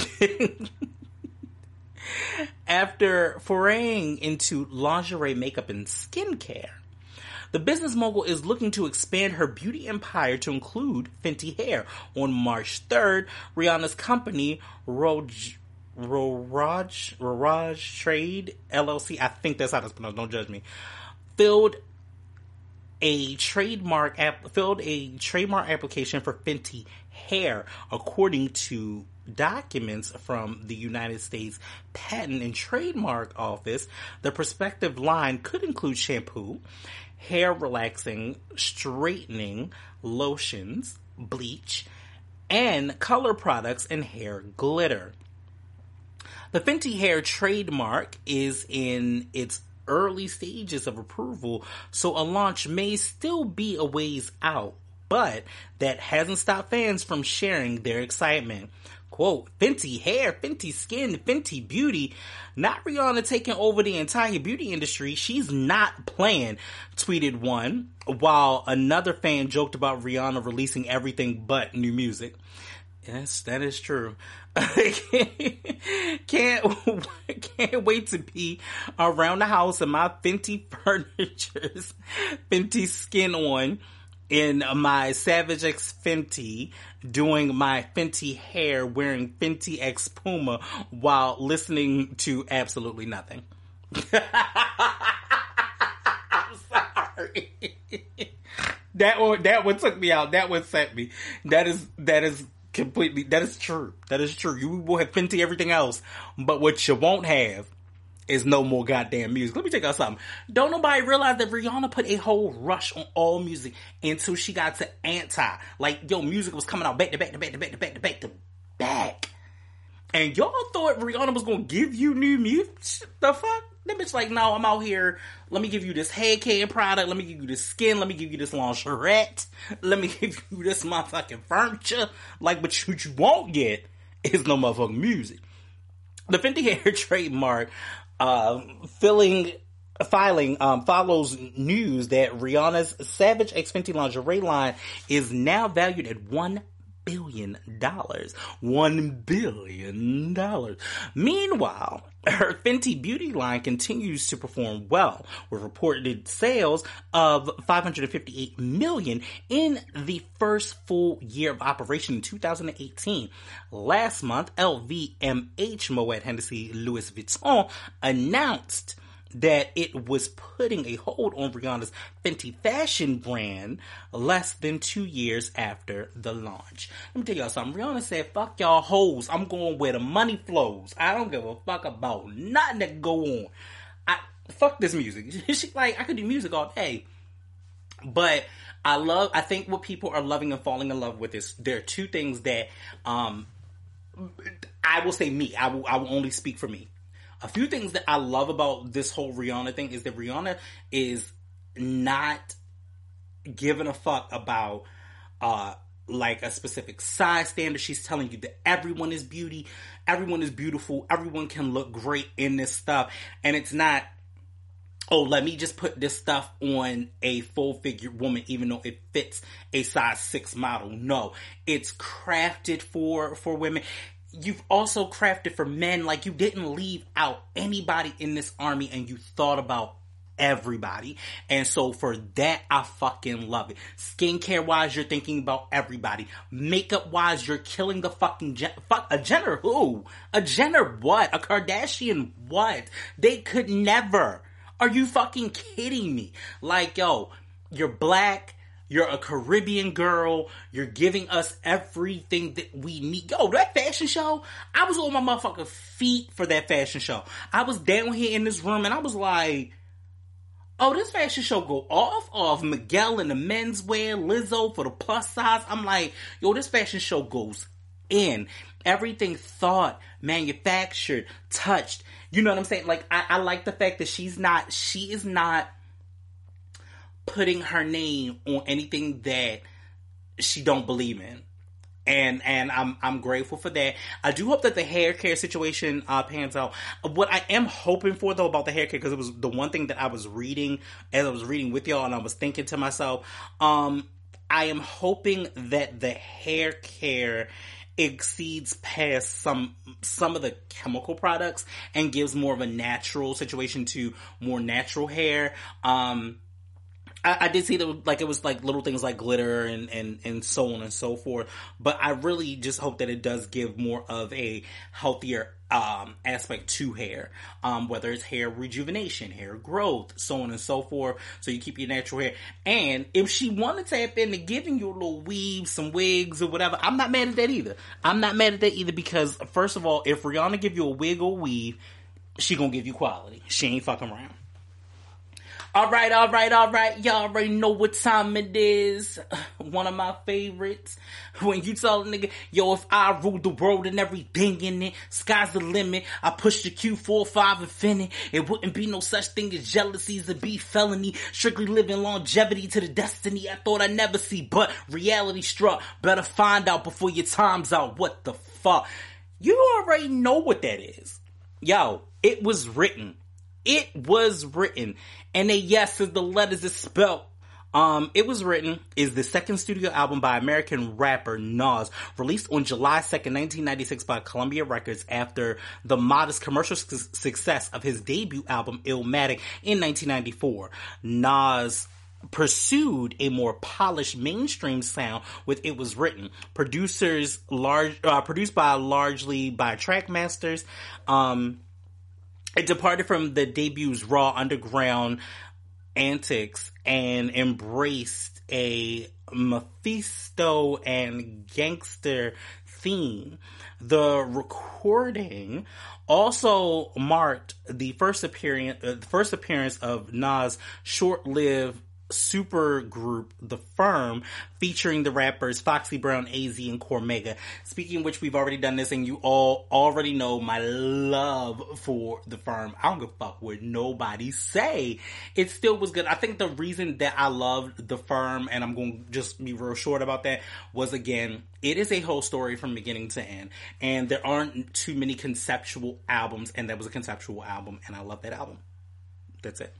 After foraying into lingerie, makeup, and skincare, the business mogul is looking to expand her beauty empire to include Fenty hair. On March 3rd, Rihanna's company, Roj- Roraj Roraj Trade LLC. I think that's how it's pronounced. Don't judge me. Filled a trademark app filled a trademark application for Fenty hair, according to documents from the United States Patent and Trademark Office. The prospective line could include shampoo, hair relaxing, straightening, lotions, bleach, and color products and hair glitter. The Fenty Hair trademark is in its early stages of approval, so a launch may still be a ways out, but that hasn't stopped fans from sharing their excitement. Quote, Fenty hair, Fenty skin, Fenty beauty. Not Rihanna taking over the entire beauty industry. She's not playing, tweeted one, while another fan joked about Rihanna releasing everything but new music. Yes, that is true. can't can't wait to be around the house in my Fenty furnitures, Fenty skin on, in my Savage X Fenty, doing my Fenty hair, wearing Fenty X Puma while listening to absolutely nothing. I'm sorry. that one that one took me out. That one sent me. That is that is completely that is true. That is true. You will have Fenty everything else, but what you won't have is no more goddamn music. Let me tell you something. Don't nobody realize that Rihanna put a whole rush on all music until she got to anti. Like, yo, music was coming out back to back to back to back to back to back to back. And y'all thought Rihanna was gonna give you new music? The fuck? That bitch like, no, I'm out here. Let me give you this hair care product. Let me give you this skin. Let me give you this lingerie. Let me give you this motherfucking furniture. Like, but what you won't get is no motherfucking music. The Fenty hair trademark uh, filling filing um, follows news that Rihanna's Savage X Fenty lingerie line is now valued at one billion dollars. One billion dollars. Meanwhile, her Fenty beauty line continues to perform well with reported sales of 558 million in the first full year of operation in 2018. Last month, LVMH Moet Hennessy Louis Vuitton announced that it was putting a hold on Rihanna's Fenty fashion brand less than two years after the launch. Let me tell y'all something. Rihanna said, fuck y'all hoes. I'm going where the money flows. I don't give a fuck about nothing that go on. I fuck this music. she like, I could do music all day. But I love, I think what people are loving and falling in love with is there are two things that, um, I will say me. I will, I will only speak for me a few things that I love about this whole Rihanna thing is that Rihanna is not giving a fuck about uh like a specific size standard. She's telling you that everyone is beauty, everyone is beautiful, everyone can look great in this stuff, and it's not oh, let me just put this stuff on a full figure woman, even though it fits a size six model. No, it's crafted for, for women you've also crafted for men like you didn't leave out anybody in this army and you thought about everybody. And so for that, I fucking love it. Skincare wise, you're thinking about everybody. Makeup wise, you're killing the fucking gen- fuck a Jenner who? A Jenner what? A Kardashian what? They could never. Are you fucking kidding me? Like, yo, you're black you're a Caribbean girl. You're giving us everything that we need. Yo, that fashion show, I was on my motherfucking feet for that fashion show. I was down here in this room and I was like, oh, this fashion show go off of Miguel in the menswear, Lizzo for the plus size. I'm like, yo, this fashion show goes in. Everything thought, manufactured, touched. You know what I'm saying? Like, I, I like the fact that she's not, she is not putting her name on anything that she don't believe in. And and I'm I'm grateful for that. I do hope that the hair care situation uh, pans out. What I am hoping for though about the hair care because it was the one thing that I was reading as I was reading with y'all and I was thinking to myself, um, I am hoping that the hair care exceeds past some some of the chemical products and gives more of a natural situation to more natural hair. Um, I, I, did see that like it was like little things like glitter and, and and so on and so forth. But I really just hope that it does give more of a healthier um, aspect to hair, um, whether it's hair rejuvenation, hair growth, so on and so forth. So you keep your natural hair. And if she wanted to tap into giving you a little weave, some wigs or whatever, I'm not mad at that either. I'm not mad at that either because first of all, if Rihanna give you a wig or weave, she gonna give you quality. She ain't fucking around. All right, all right, all right. Y'all already know what time it is. One of my favorites. When you tell a nigga, yo, if I rule the world and everything in it, sky's the limit. I push the Q45 Infiniti. It wouldn't be no such thing as jealousies to be felony. Strictly living longevity to the destiny I thought I'd never see, but reality struck. Better find out before your time's out. What the fuck? You already know what that is. Yo, it was written. It was written. And a yes as the letters is spelled. Um, it was written is the second studio album by American rapper Nas, released on July 2nd, 1996 by Columbia Records after the modest commercial su- success of his debut album Illmatic in 1994. Nas pursued a more polished mainstream sound with It Was Written. Producers large, uh, produced by largely by Trackmasters, um, it departed from the debut's raw underground antics and embraced a Mephisto and gangster theme. The recording also marked the first appearance, uh, the first appearance of Nas' short-lived super group, The Firm, featuring the rappers Foxy Brown, AZ, and Cormega. Speaking which, we've already done this, and you all already know my love for The Firm. I don't give a fuck what nobody say. It still was good. I think the reason that I loved The Firm, and I'm going to just be real short about that, was again, it is a whole story from beginning to end, and there aren't too many conceptual albums, and that was a conceptual album, and I love that album. That's it.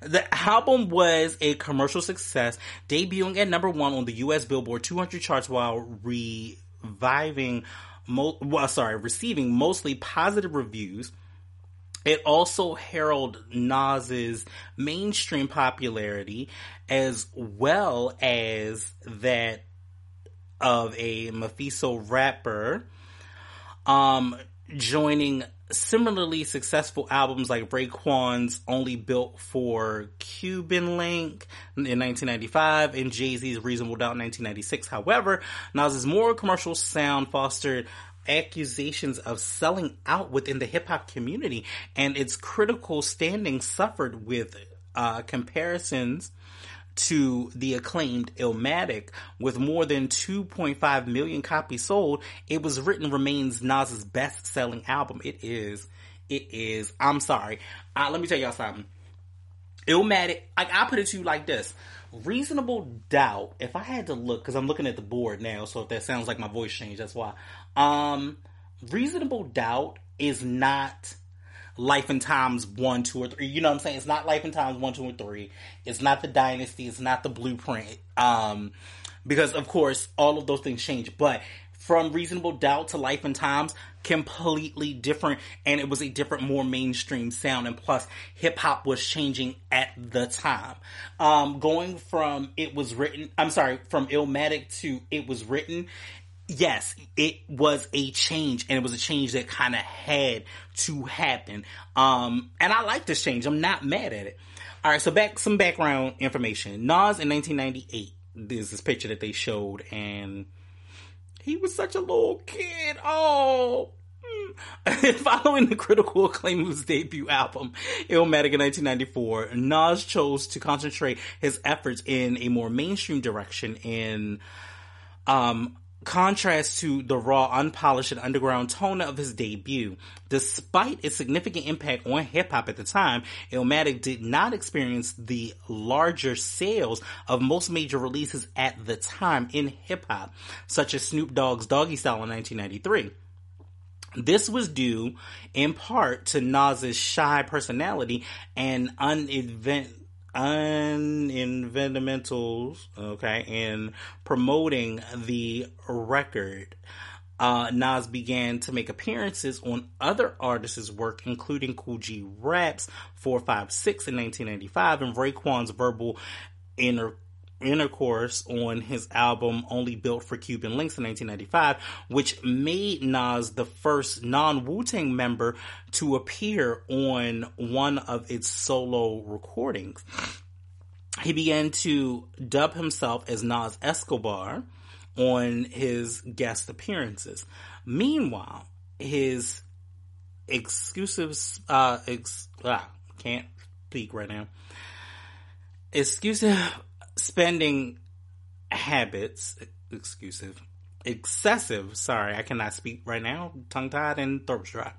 The album was a commercial success, debuting at number one on the U.S. Billboard 200 charts while reviving, mo- well, sorry, receiving mostly positive reviews. It also heralded Nas's mainstream popularity as well as that of a Mephisto rapper. Um, joining similarly successful albums like Raekwon's Only Built for Cuban Link in 1995 and Jay-Z's Reasonable Doubt in 1996. However, Nas's more commercial sound fostered accusations of selling out within the hip hop community and its critical standing suffered with uh, comparisons to the acclaimed Illmatic with more than 2.5 million copies sold. It was written remains Nas's best selling album. It is. It is. I'm sorry. Uh, let me tell y'all something. Illmatic, I, I put it to you like this. Reasonable doubt, if I had to look, because I'm looking at the board now, so if that sounds like my voice changed, that's why. Um, reasonable doubt is not Life and Times one, two, or three. You know what I'm saying? It's not Life and Times one, two, or three. It's not the Dynasty. It's not the Blueprint. Um, because of course all of those things change. But from Reasonable Doubt to Life and Times, completely different, and it was a different, more mainstream sound. And plus, hip hop was changing at the time. Um, going from it was written, I'm sorry, from Illmatic to it was written yes, it was a change and it was a change that kind of had to happen. Um, and I like this change. I'm not mad at it. All right. So back, some background information. Nas in 1998, there's this picture that they showed and he was such a little kid. Oh, hmm. Following the critical acclaim of his debut album, Illmatic in 1994, Nas chose to concentrate his efforts in a more mainstream direction in um, contrast to the raw, unpolished, and underground tone of his debut. Despite its significant impact on hip hop at the time, Illmatic did not experience the larger sales of most major releases at the time in hip hop, such as Snoop Dogg's Doggy Style in 1993. This was due in part to Nas's shy personality and unevent unenvironmentals, okay, in promoting the record. Uh, Nas began to make appearances on other artists' work, including Kool G Rap's 456 in 1995 and Raekwon's Verbal Inter- intercourse on his album Only Built for Cuban Links in 1995, which made Nas the first non Wu Tang member to appear on one of its solo recordings. He began to dub himself as Nas Escobar on his guest appearances. Meanwhile, his exclusive, uh, ex, ah, can't speak right now. Exclusive spending habits, exclusive, excessive, sorry, I cannot speak right now, tongue tied and throat dry.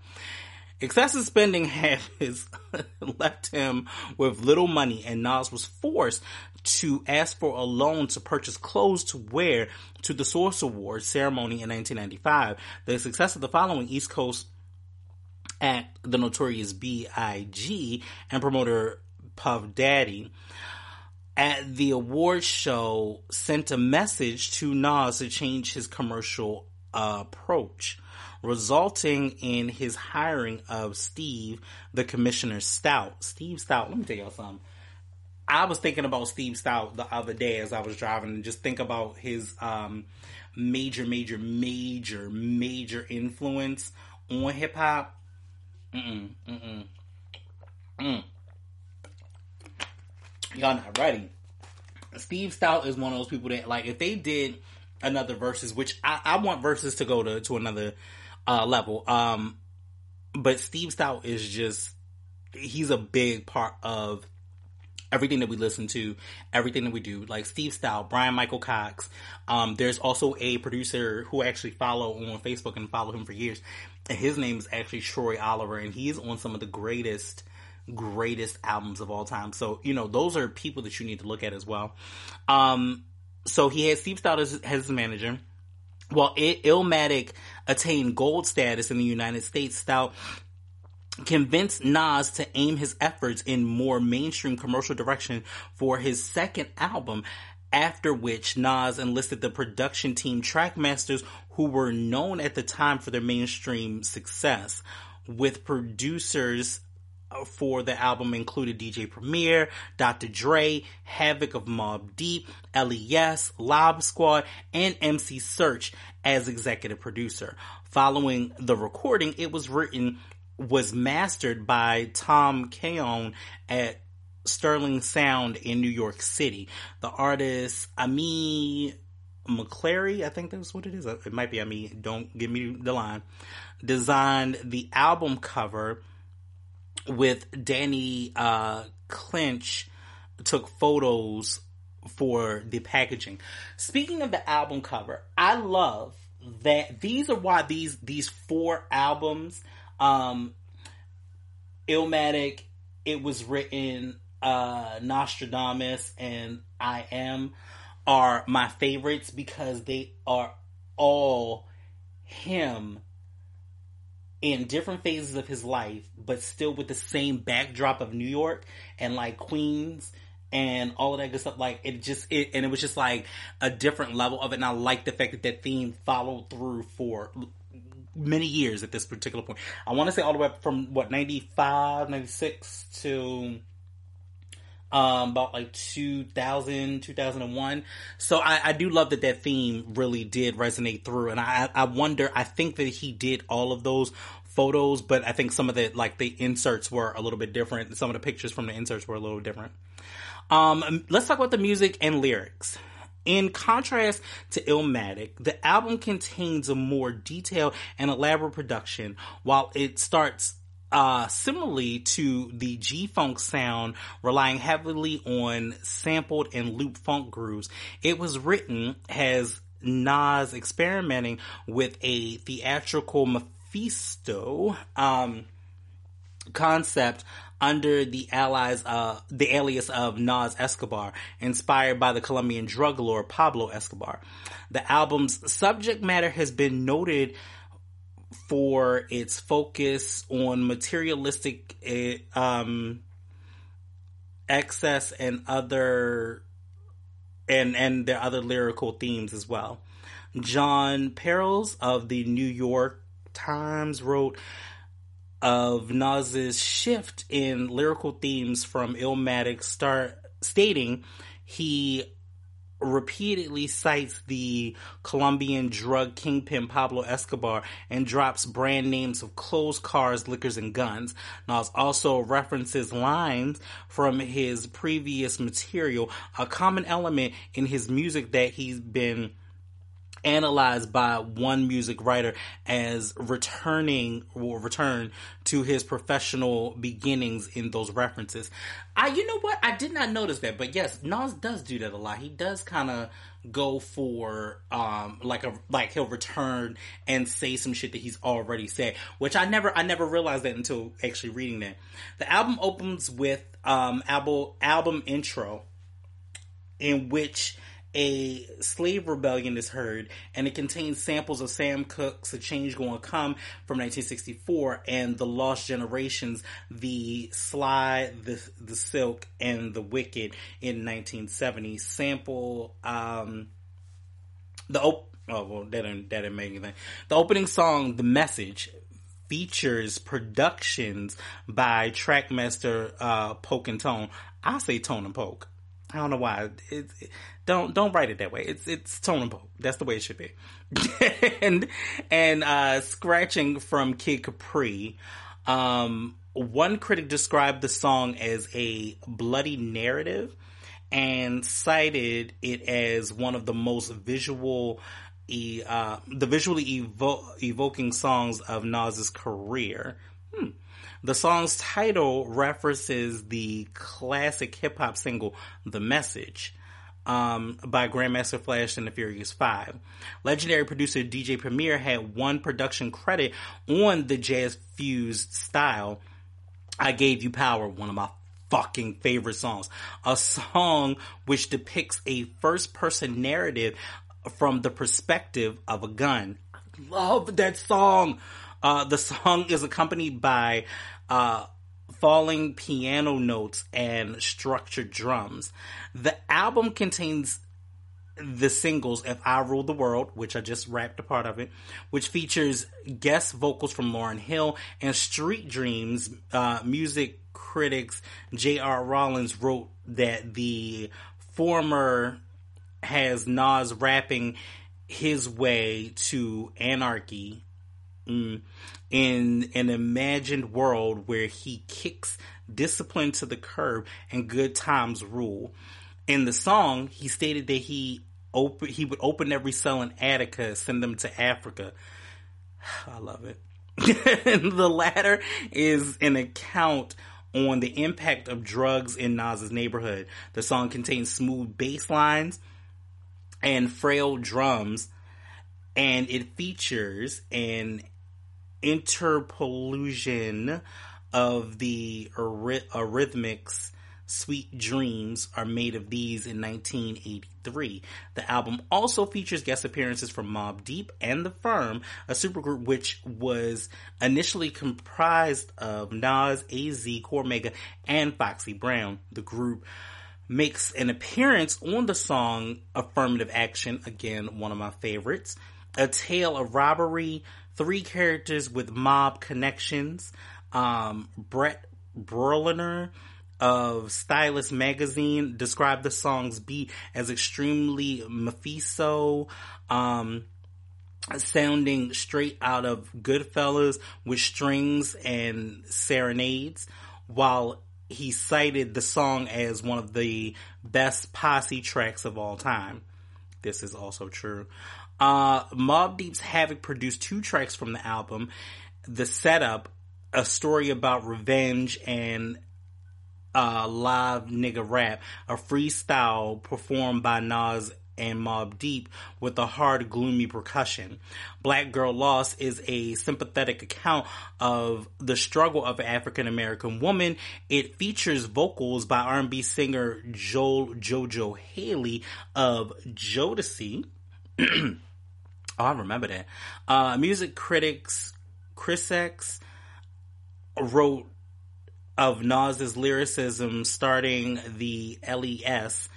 Excessive spending habits left him with little money and Nas was forced to ask for a loan to purchase clothes to wear to the Source Awards ceremony in 1995. The success of the following East Coast act, the notorious B.I.G. and promoter Puff Daddy, at the award show sent a message to Nas to change his commercial uh, approach, resulting in his hiring of Steve, the commissioner Stoute. Steve Stoute, let me tell y'all something. I was thinking about Steve Stoute the other day as I was driving and just think about his um, major, major, major, major influence on hip hop. Mm-mm, mm-mm, mm. Y'all not ready. Steve Stoute is one of those people that like if they did another verses, which I, I want verses to go to to another uh, level. Um, but Steve Stoute is just he's a big part of everything that we listen to, everything that we do, like Steve Stoute, Bryan-Michael Cox. Um, there's also a producer who I actually follow on Facebook and follow him for years. And his name is actually Troy Oliver, and he's on some of the greatest, greatest albums of all time. So, you know, those are people that you need to look at as well. Um, so he had Steve Stoute as, as his manager. While Illmatic attained gold status in the United States, Stoute convinced Nas to aim his efforts in more mainstream commercial direction for his second album, after which Nas enlisted the production team Trackmasters, who were known at the time for their mainstream success, with producers for the album included DJ Premier, Dr. Dre, Havoc of Mobb Deep, LES, Lob Squad, and MC Serch as executive producer. Following the recording, it was written was mastered by Tom Kayon at Sterling Sound in New York City. The artist Ami McClary, I think that's what it is. It might be Ami. Don't give me the line. Designed the album cover with Danny uh, Clinch. Took photos for the packaging. Speaking of the album cover, I love that these are why these these four albums um, Illmatic, it was written, uh, Nastradamus and I Am are my favorites because they are all him in different phases of his life, but still with the same backdrop of New York and like Queens and all of that good stuff. Like it just it and it was just like a different level of it. And I like the fact that that theme followed through for many years at this particular point. I want to say all the way up from what 95, 96 to um, about like 2000, 2001. So I, I, do love that that theme really did resonate through. And I, I wonder, I think that he did all of those photos, but I think some of the, like the inserts were a little bit different. Some of the pictures from the inserts were a little different. Um, let's talk about the music and lyrics. In contrast to Illmatic, the album contains a more detailed and elaborate production, while it starts uh, similarly to the G Funk sound, relying heavily on sampled and loop funk grooves. It was written as Nas experimenting with a theatrical Mephisto um, concept under the allies, uh, the alias of Nas Escobar, inspired by the Colombian drug lord Pablo Escobar. The album's subject matter has been noted for its focus on materialistic eh, um, excess and other and and their other lyrical themes as well. Jon Pareles of the New York Times wrote of Nas's shift in lyrical themes from Illmatic start stating he repeatedly cites the Colombian drug kingpin Pablo Escobar and drops brand names of clothes, cars, liquors, and guns. Nas also references lines from his previous material, a common element in his music that he's been analyzed by one music writer as returning or return to his professional beginnings in those references. I, you know what? I did not notice that, but yes, Nas does do that a lot. He does kind of go for um like a like he'll return and say some shit that he's already said which i never i never realized that until actually reading that the album opens with um album album intro in which a slave rebellion is heard, and it contains samples of Sam Cooke's A Change Gonna Come from 1964 and The Lost Generations, The Sly, The, the Silk, and The Wicked in 1970. Sample, um, the op- oh well that didn't that didn't make anything. The opening song, The Message, features productions by Trackmaster uh, Poke and Tone. I say Tone and Poke. I don't know why. It, it, don't don't write it that way. It's it's tone and poke. That's the way it should be. and and uh, scratching from Kid Capri. Um, one critic described the song as a bloody narrative, and cited it as one of the most visual, uh, the visually evo- evoking songs of Nas's career. Hmm. The song's title references the classic hip hop single "The Message." Um, by Grandmaster Flash and the Furious Five. Legendary producer DJ Premier had one production credit on the jazz fused style. I Gave You Power, one of my fucking favorite songs. A song which depicts a first person narrative from the perspective of a gun. I love that song. Uh, the song is accompanied by uh, falling piano notes and structured drums. The album contains the singles If I Rule the World, which I just rapped a part of it, which features guest vocals from Lauryn Hill and Street Dreams. Uh, music critics J.R. Rollins wrote that the former has Nas rapping his way to anarchy mm, in an imagined world where he kicks discipline to the curb and good times rule. In the song, he stated that he open he would open every cell in Attica, send them to Africa. I love it. the latter is an account on the impact of drugs in Nas's neighborhood. The song contains smooth bass lines and frail drums, and it features an interpollution of the Eurythmics Sweet Dreams are made of these in 1983. The album also features guest appearances from Mobb Deep and The Firm, a supergroup which was initially comprised of Nas, AZ, Cormega, and Foxy Brown. The group makes an appearance on the song Affirmative Action, again, one of my favorites. A tale of robbery, three characters with mob connections. Um, Brett Berliner of Stylus magazine described the song's beat as extremely Mephisto, um, sounding straight out of Goodfellas with strings and serenades, while he cited the song as one of the best posse tracks of all time. This is also true. Uh, Mobb Deep's Havoc produced two tracks from the album. The setup, a story about revenge and uh, live nigga rap, a freestyle performed by Nas and Mobb Deep with a hard, gloomy percussion. Black Girl Lost is a sympathetic account of the struggle of an African American woman. It features vocals by R&B singer Joel Jojo Hailey of Jodeci. oh, I remember that. Uh, music critics Chris X wrote of Nas's lyricism starting the LES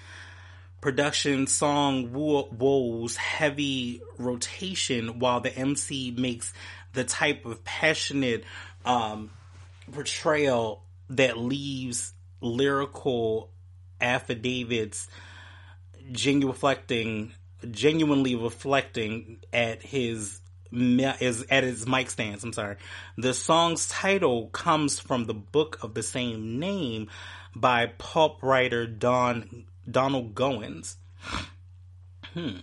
production song woes heavy rotation while the MC makes the type of passionate um, portrayal that leaves lyrical affidavits genuine reflecting genuinely reflecting at his is at his mic stands. I'm sorry. The song's title comes from the book of the same name by pulp writer Don Donald Goines. Hmm.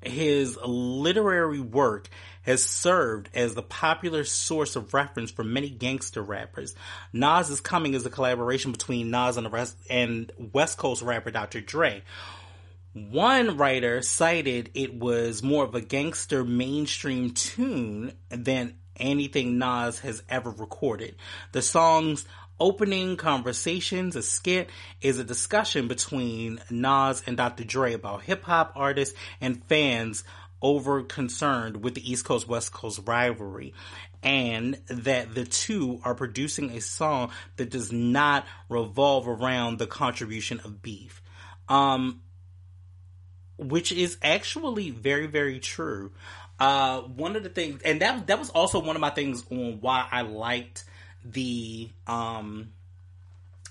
His literary work has served as the popular source of reference for many gangster rappers. Nas is coming as a collaboration between Nas and rest and West Coast rapper Dr. Dre one writer cited it was more of a gangster mainstream tune than anything Nas has ever recorded. The song's opening conversations, a skit, is a discussion between Nas and Dr. Dre about hip hop artists and fans over concerned with the East Coast West Coast rivalry and that the two are producing a song that does not revolve around the contribution of beef. Um, which is actually very, very true. Uh, one of the things, and that that was also one of my things on why I liked the um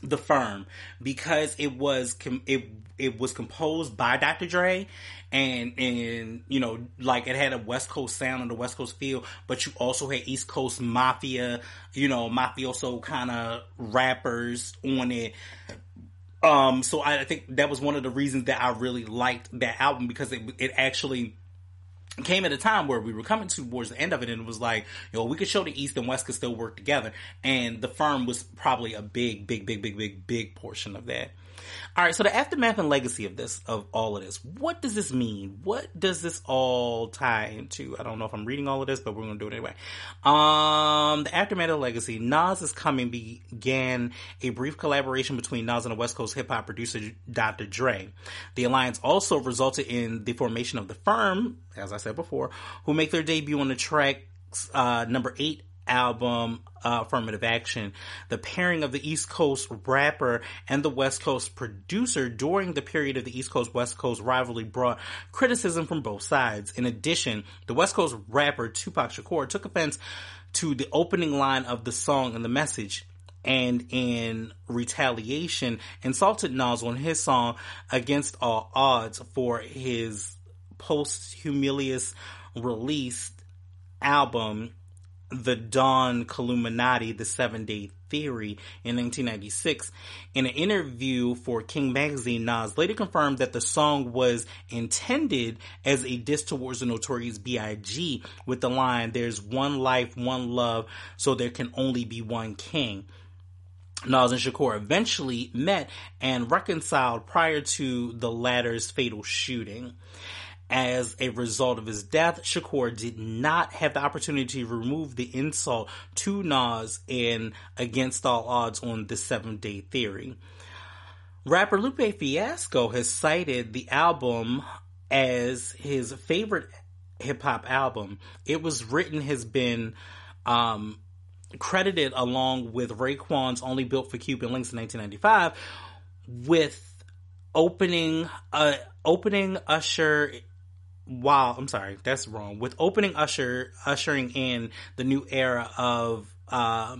the firm because it was com- it it was composed by Dr. Dre and and you know like it had a West Coast sound and a West Coast feel, but you also had East Coast mafia, you know, mafioso kind of rappers on it Um, so I, I think that was one of the reasons that I really liked that album because it, it actually came at a time where we were coming towards the end of it and it was like, you know, we could show the East and West could still work together. And the firm was probably a big, big, big, big, big, big portion of that. All right, so the aftermath and legacy of this, of all of this, what does this mean? What does this all tie into? I don't know if I'm reading all of this, but we're gonna do it anyway. Um, the aftermath and legacy, Nas is coming began a brief collaboration between Nas and the West Coast hip hop producer Dr. Dre. The alliance also resulted in the formation of the firm, as I said before, who make their debut on the track uh, number eight album uh, affirmative action. The pairing of the east coast rapper and the west coast producer during the period of the east coast west coast rivalry brought criticism from both sides. In addition the west coast rapper tupac shakur took offense to the opening line of the song and the message and in retaliation insulted Nas on his song Against All Odds for his posthumous released album the Don Killuminati, the Seven Day Theory in 1996. In an interview for King Magazine, Nas later confirmed that the song was intended as a diss towards the notorious B.I.G. with the line, there's one life, one love, so there can only be one king. Nas and Shakur eventually met and reconciled prior to the latter's fatal shooting as a result of his death, Shakur did not have the opportunity to remove the insult to Nas in Against All Odds on the Seven Day Theory. Rapper Lupe Fiasco has cited the album as his favorite hip hop album. It was written, has been um, credited along with Raekwon's Only Built for Cuban Links in 1995 with opening uh, opening Usher wow, I'm sorry, that's wrong. With opening Usher, ushering in the new era of uh,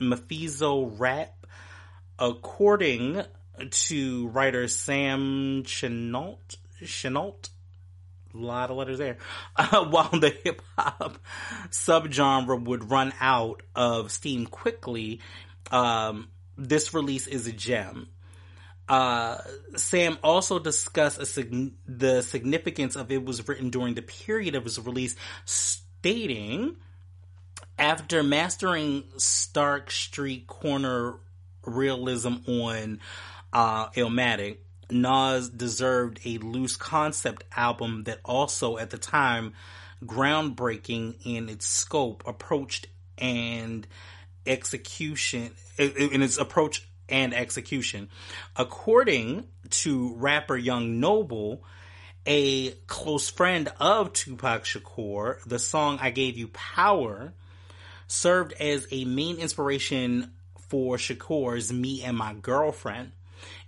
Mephizo rap, according to writer Sam Chenault, Chenault, a lot of letters there. Uh, while the hip hop subgenre would run out of steam quickly, um, this release is a gem. Uh, Sam also discussed sig- the significance of it was written during the period of its release, stating, after mastering Stark Street Corner realism on uh, Illmatic, Nas deserved a loose concept album that also, at the time, groundbreaking in its scope, approached and execution in its approach and execution. According to rapper Young Noble, a close friend of Tupac Shakur, the song I Gave You Power served as a main inspiration for Shakur's Me and My Girlfriend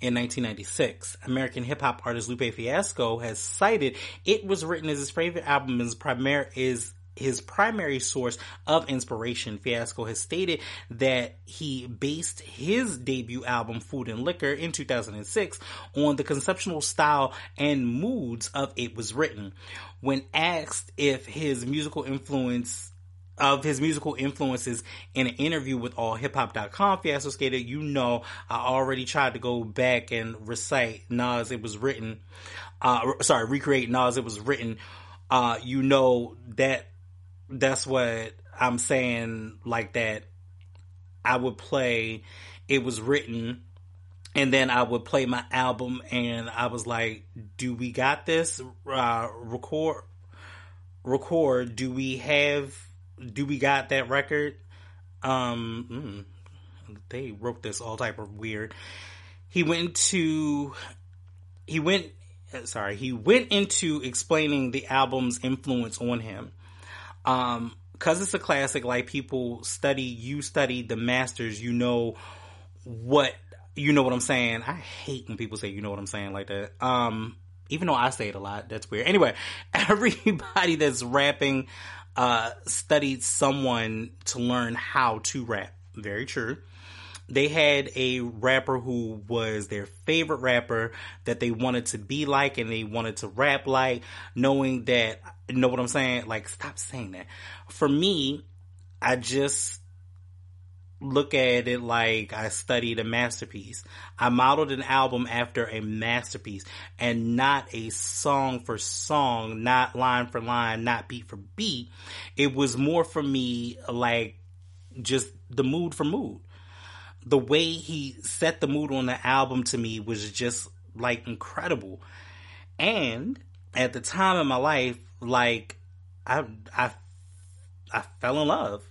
in 1996. American hip hop artist Lupe Fiasco has cited it was written as his favorite album is primary is his primary source of inspiration. Fiasco has stated that he based his debut album, Food and Liquor, in 2006 on the conceptual style and moods of It Was Written. When asked if his musical influence of his musical influences in an interview with allhiphop.com, Fiasco stated, you know, I already tried to go back and recite Nas, it was written, uh, sorry, recreate Nas, it was written. Uh, you know that that's what I'm saying like that I would play it was written and then I would play my album and I was like do we got this uh, record record? Do we have do we got that record? Um mm, they wrote this all type of weird. He went to he went sorry he went into explaining the album's influence on him um, cause it's a classic, like people study, you study the masters, you know what, you know what I'm saying. I hate when people say, you know what I'm saying like that. Um, even though I say it a lot, that's weird. Anyway, everybody that's rapping, uh, studied someone to learn how to rap. Very true they had a rapper who was their favorite rapper that they wanted to be like and they wanted to rap like, knowing that, know what I'm saying? Like, stop saying that. For me, I just, look at it like I studied a masterpiece. I modeled an album after a masterpiece and not a song for song, not line for line, not beat for beat. It was more for me like just the mood for mood. The way he set the mood on the album to me was just like incredible. And at the time in my life, like I I I fell in love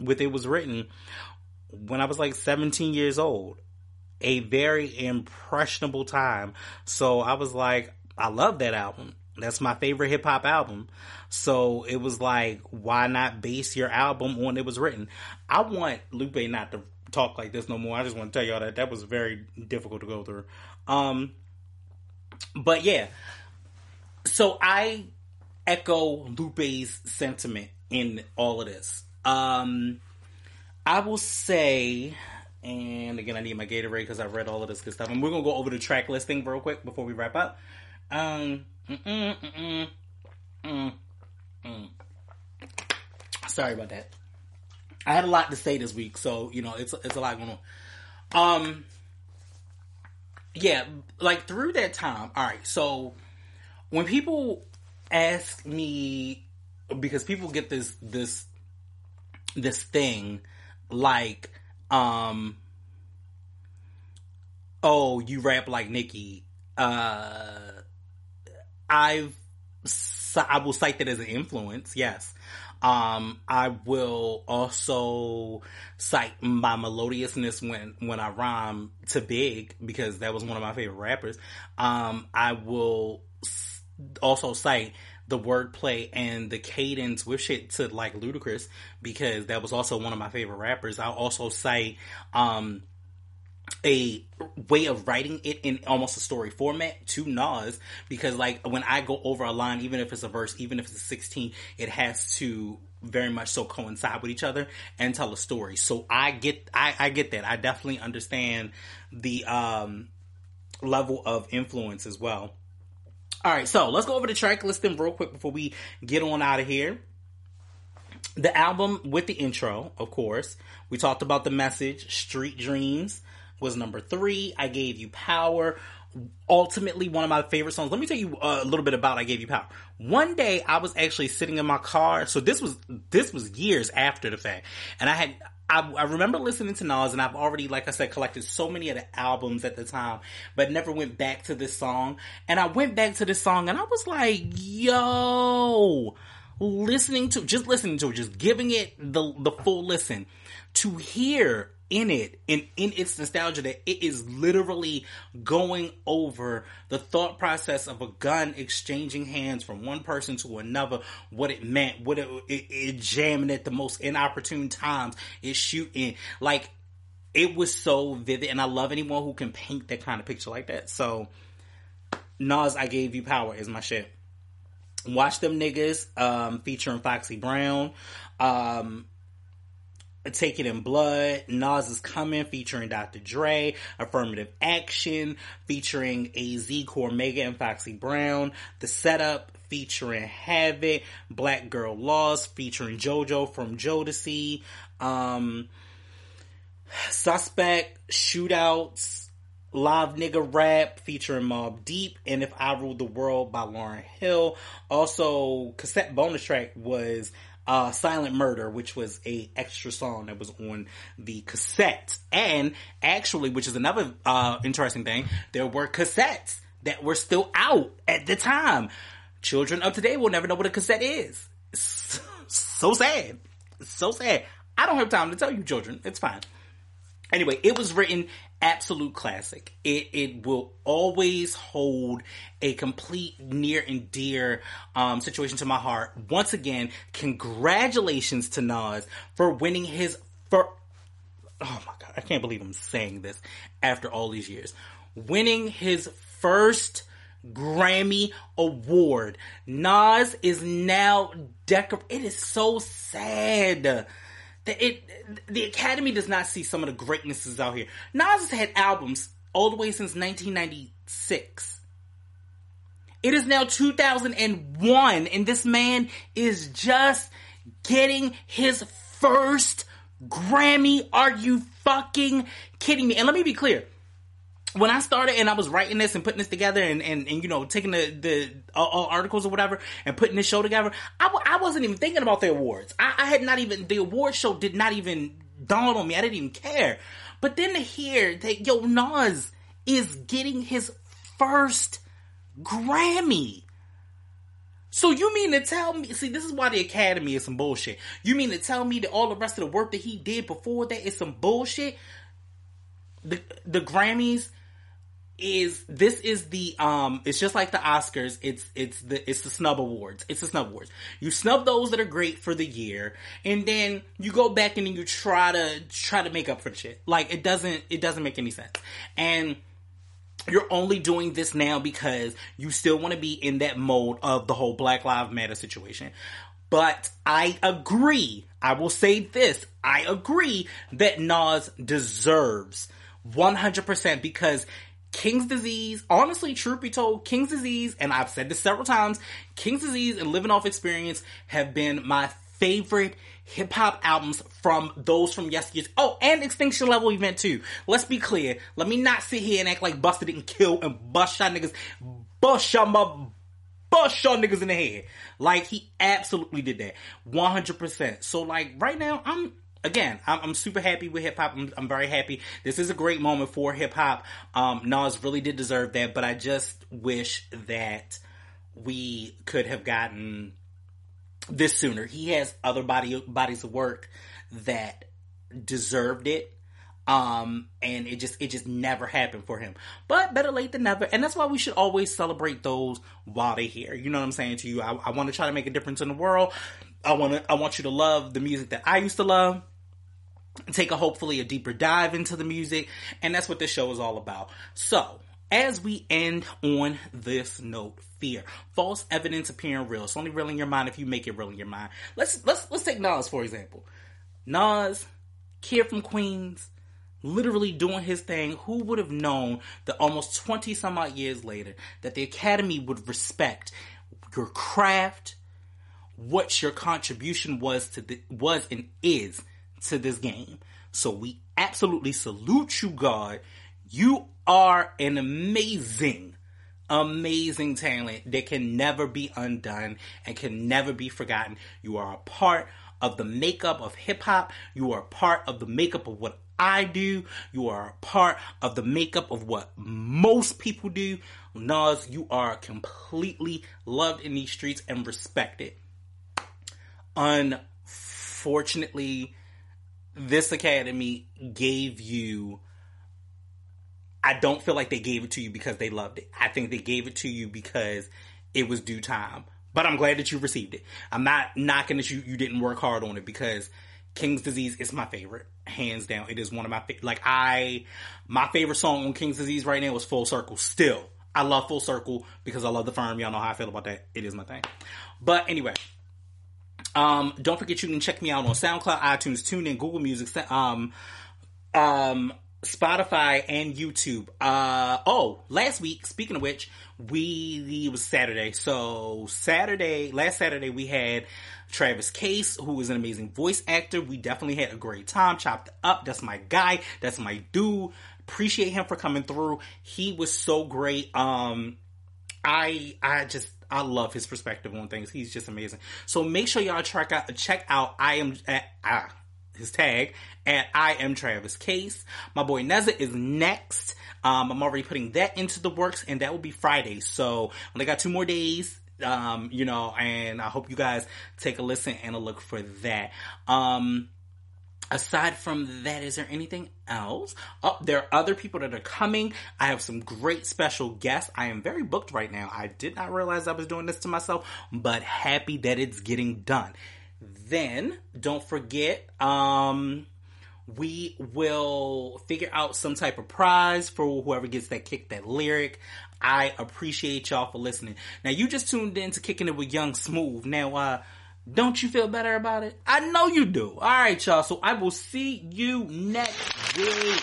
with it was written when I was like 17 years old. A very impressionable time. So I was like, I love that album. That's my favorite hip hop album. So it was like, why not base your album on it was written? I want Lupe not to talk like this no more. I just want to tell y'all that that was very difficult to go through. Um, but yeah, so I echo Lupe's sentiment in all of this. Um, I will say, and again, I need my Gatorade because I've read all of this good stuff. And we're gonna go over the track listing real quick before we wrap up. Um, mm-mm, mm-mm, mm, mm. sorry about that. I had a lot to say this week, so you know it's it's a lot going on. Um, yeah, like through that time. All right, so when people ask me, because people get this this this thing like um oh you rap like Nicki uh I've I will cite that as an influence yes um I will also cite my melodiousness when when I rhyme to Big because that was one of my favorite rappers um I will also cite the wordplay and the cadence with shit to like Ludacris because that was also one of my favorite rappers. I'll also cite um a way of writing it in almost a story format to Nas because like when I go over a line, even if it's a verse, even if it's a 16, it has to very much so coincide with each other and tell a story. So I get, I, I get that. I definitely understand the, um, level of influence as well. All right, so let's go over the track listing real quick before we get on out of here. The album with the intro, of course. We talked about the message. Street Dreams was number three. I gave you power. Ultimately, one of my favorite songs. Let me tell you uh, a little bit about I gave you power. One day, I was actually sitting in my car. So this was this was years after the fact, and I had I, I, remember listening to Nas, and I've already, like I said, collected so many of the albums at the time, but never went back to this song. And I went back to this song, and I was like, "Yo!" Listening to, just listening to it, just giving it the the full listen to hear in it and in its nostalgia that it is literally going over the thought process of a gun exchanging hands from one person to another what it meant what it, it, it jamming at the most inopportune times it shooting. Like it was so vivid and i love anyone who can paint that kind of picture like that. So nas i gave you power is my shit. Watch them niggas um featuring foxy brown. Um Take It in Blood, Nas is Coming featuring Dr. Dre, Affirmative Action featuring AZ, Cormega, and Foxy Brown, The Setup featuring Havoc, Black Girl Lost featuring JoJo from Jodeci, um, Suspect, Shootouts, Live Nigga Rap featuring Mobb Deep, and If I Rule the World by Lauryn Hill. Also, cassette bonus track was uh, Silent Murder, which was a extra song that was on the cassette. And actually, which is another uh, interesting thing, there were cassettes that were still out at the time. Children of today will never know what a cassette is. So sad. So sad. I don't have time to tell you, children. It's fine. Anyway, it was written absolute classic. It it will always hold a complete near and dear um, situation to my heart. Once again, congratulations to Nas for winning his first. Oh my god, I can't believe I'm saying this after all these years. Winning his first Grammy award. Nas is now decorated. It is so sad the, it, the Academy does not see some of the greatnesses out here. Nas has had albums all the way since 1996. It is now 2001 and this man is just getting his first Grammy, are you fucking kidding me? And let me be clear. When I started and I was writing this and putting this together and, and, and you know, taking the, the uh, articles or whatever and putting this show together, I w- I wasn't even thinking about the awards. I, I had not even, the award show did not even dawn on me. I didn't even care. But then to hear that, yo, Nas is getting his first Grammy. So you mean to tell me? See, this is why the Academy is some bullshit. You mean to tell me that all the rest of the work that he did before that is some bullshit? The the Grammys is this is the um it's just like the Oscars it's it's the it's the snub awards it's the snub awards you snub those that are great for the year and then you go back and then you try to try to make up for shit like it doesn't it doesn't make any sense and you're only doing this now because you still want to be in that mode of the whole Black Lives Matter situation. But I agree. I will say this. I agree that Nas deserves 100% because King's Disease, honestly, truth be told, King's Disease, and I've said this several times, King's Disease and Living Off Experience have been my favorite hip hop albums from those from yesteryears. Oh, and Extinction Level Event too. Let's be clear. Let me not sit here and act like Busta didn't kill and bust shot niggas, bust shot my, bust shot niggas in the head. Like he absolutely did that, one hundred percent. So like right now, I'm again, I'm, I'm, super happy with hip hop. I'm, I'm, very happy. This is a great moment for hip hop. Um, Nas really did deserve that, but I just wish that we could have gotten this sooner. He has other body bodies of work that deserved it. Um, and it just it just never happened for him. But better late than never, and that's why we should always celebrate those while they're here. You know what I'm saying to you? I, I want to try to make a difference in the world. I want to I want you to love the music that I used to love. Take a hopefully a deeper dive into the music, and that's what this show is all about. So as we end on this note, fear. False evidence appearing real. It's only real in your mind if you make it real in your mind. Let's let's let's take Nas for example. Nas, kid from Queens, literally doing his thing. Who would have known that almost 20 some odd years later that the Academy would respect your craft, what your contribution was to the was and is to this game. So we absolutely salute you, God. You are an amazing, amazing talent that can never be undone and can never be forgotten. You are a part of the makeup of hip hop. You are a part of the makeup of what I do. You are a part of the makeup of what most people do. Nas, you are completely loved in these streets and respected. Unfortunately, this academy gave you I don't feel like they gave it to you because they loved it. I think they gave it to you because it was due time. But I'm glad that you received it. I'm not knocking that you you didn't work hard on it because King's Disease is my favorite, hands down. It is one of my fa- like I my favorite song on King's Disease right now is Full Circle. Still, I love Full Circle because I love the firm. Y'all know how I feel about that. It is my thing. But anyway, um, don't forget you can check me out on SoundCloud, iTunes, TuneIn, Google Music, um, um, Spotify and YouTube. Uh, oh, last week, speaking of which, we, it was Saturday. So Saturday, last Saturday, we had Travis Case, who is an amazing voice actor. We definitely had a great time, chopped up. That's my guy. That's my dude. Appreciate him for coming through. He was so great. Um, I, I just, I love his perspective on things. He's just amazing. So make sure y'all check out, check out, I am, uh, uh, his tag at I am Travis Case. My boy Neza is next. Um, I'm already putting that into the works, and that will be Friday. So only got two more days. Um, you know, and I hope you guys take a listen and a look for that. Um, aside from that, is there anything else? Oh, there are other people that are coming. I have some great special guests. I am very booked right now. I did not realize I was doing this to myself, but happy that it's getting done. Then don't forget, um, we will figure out some type of prize for whoever gets that kick that lyric. I appreciate y'all for listening. Now you just tuned in to kicking it with Young Smooth. Now, uh, don't you feel better about it? I know you do. All right, y'all. So I will see you next week.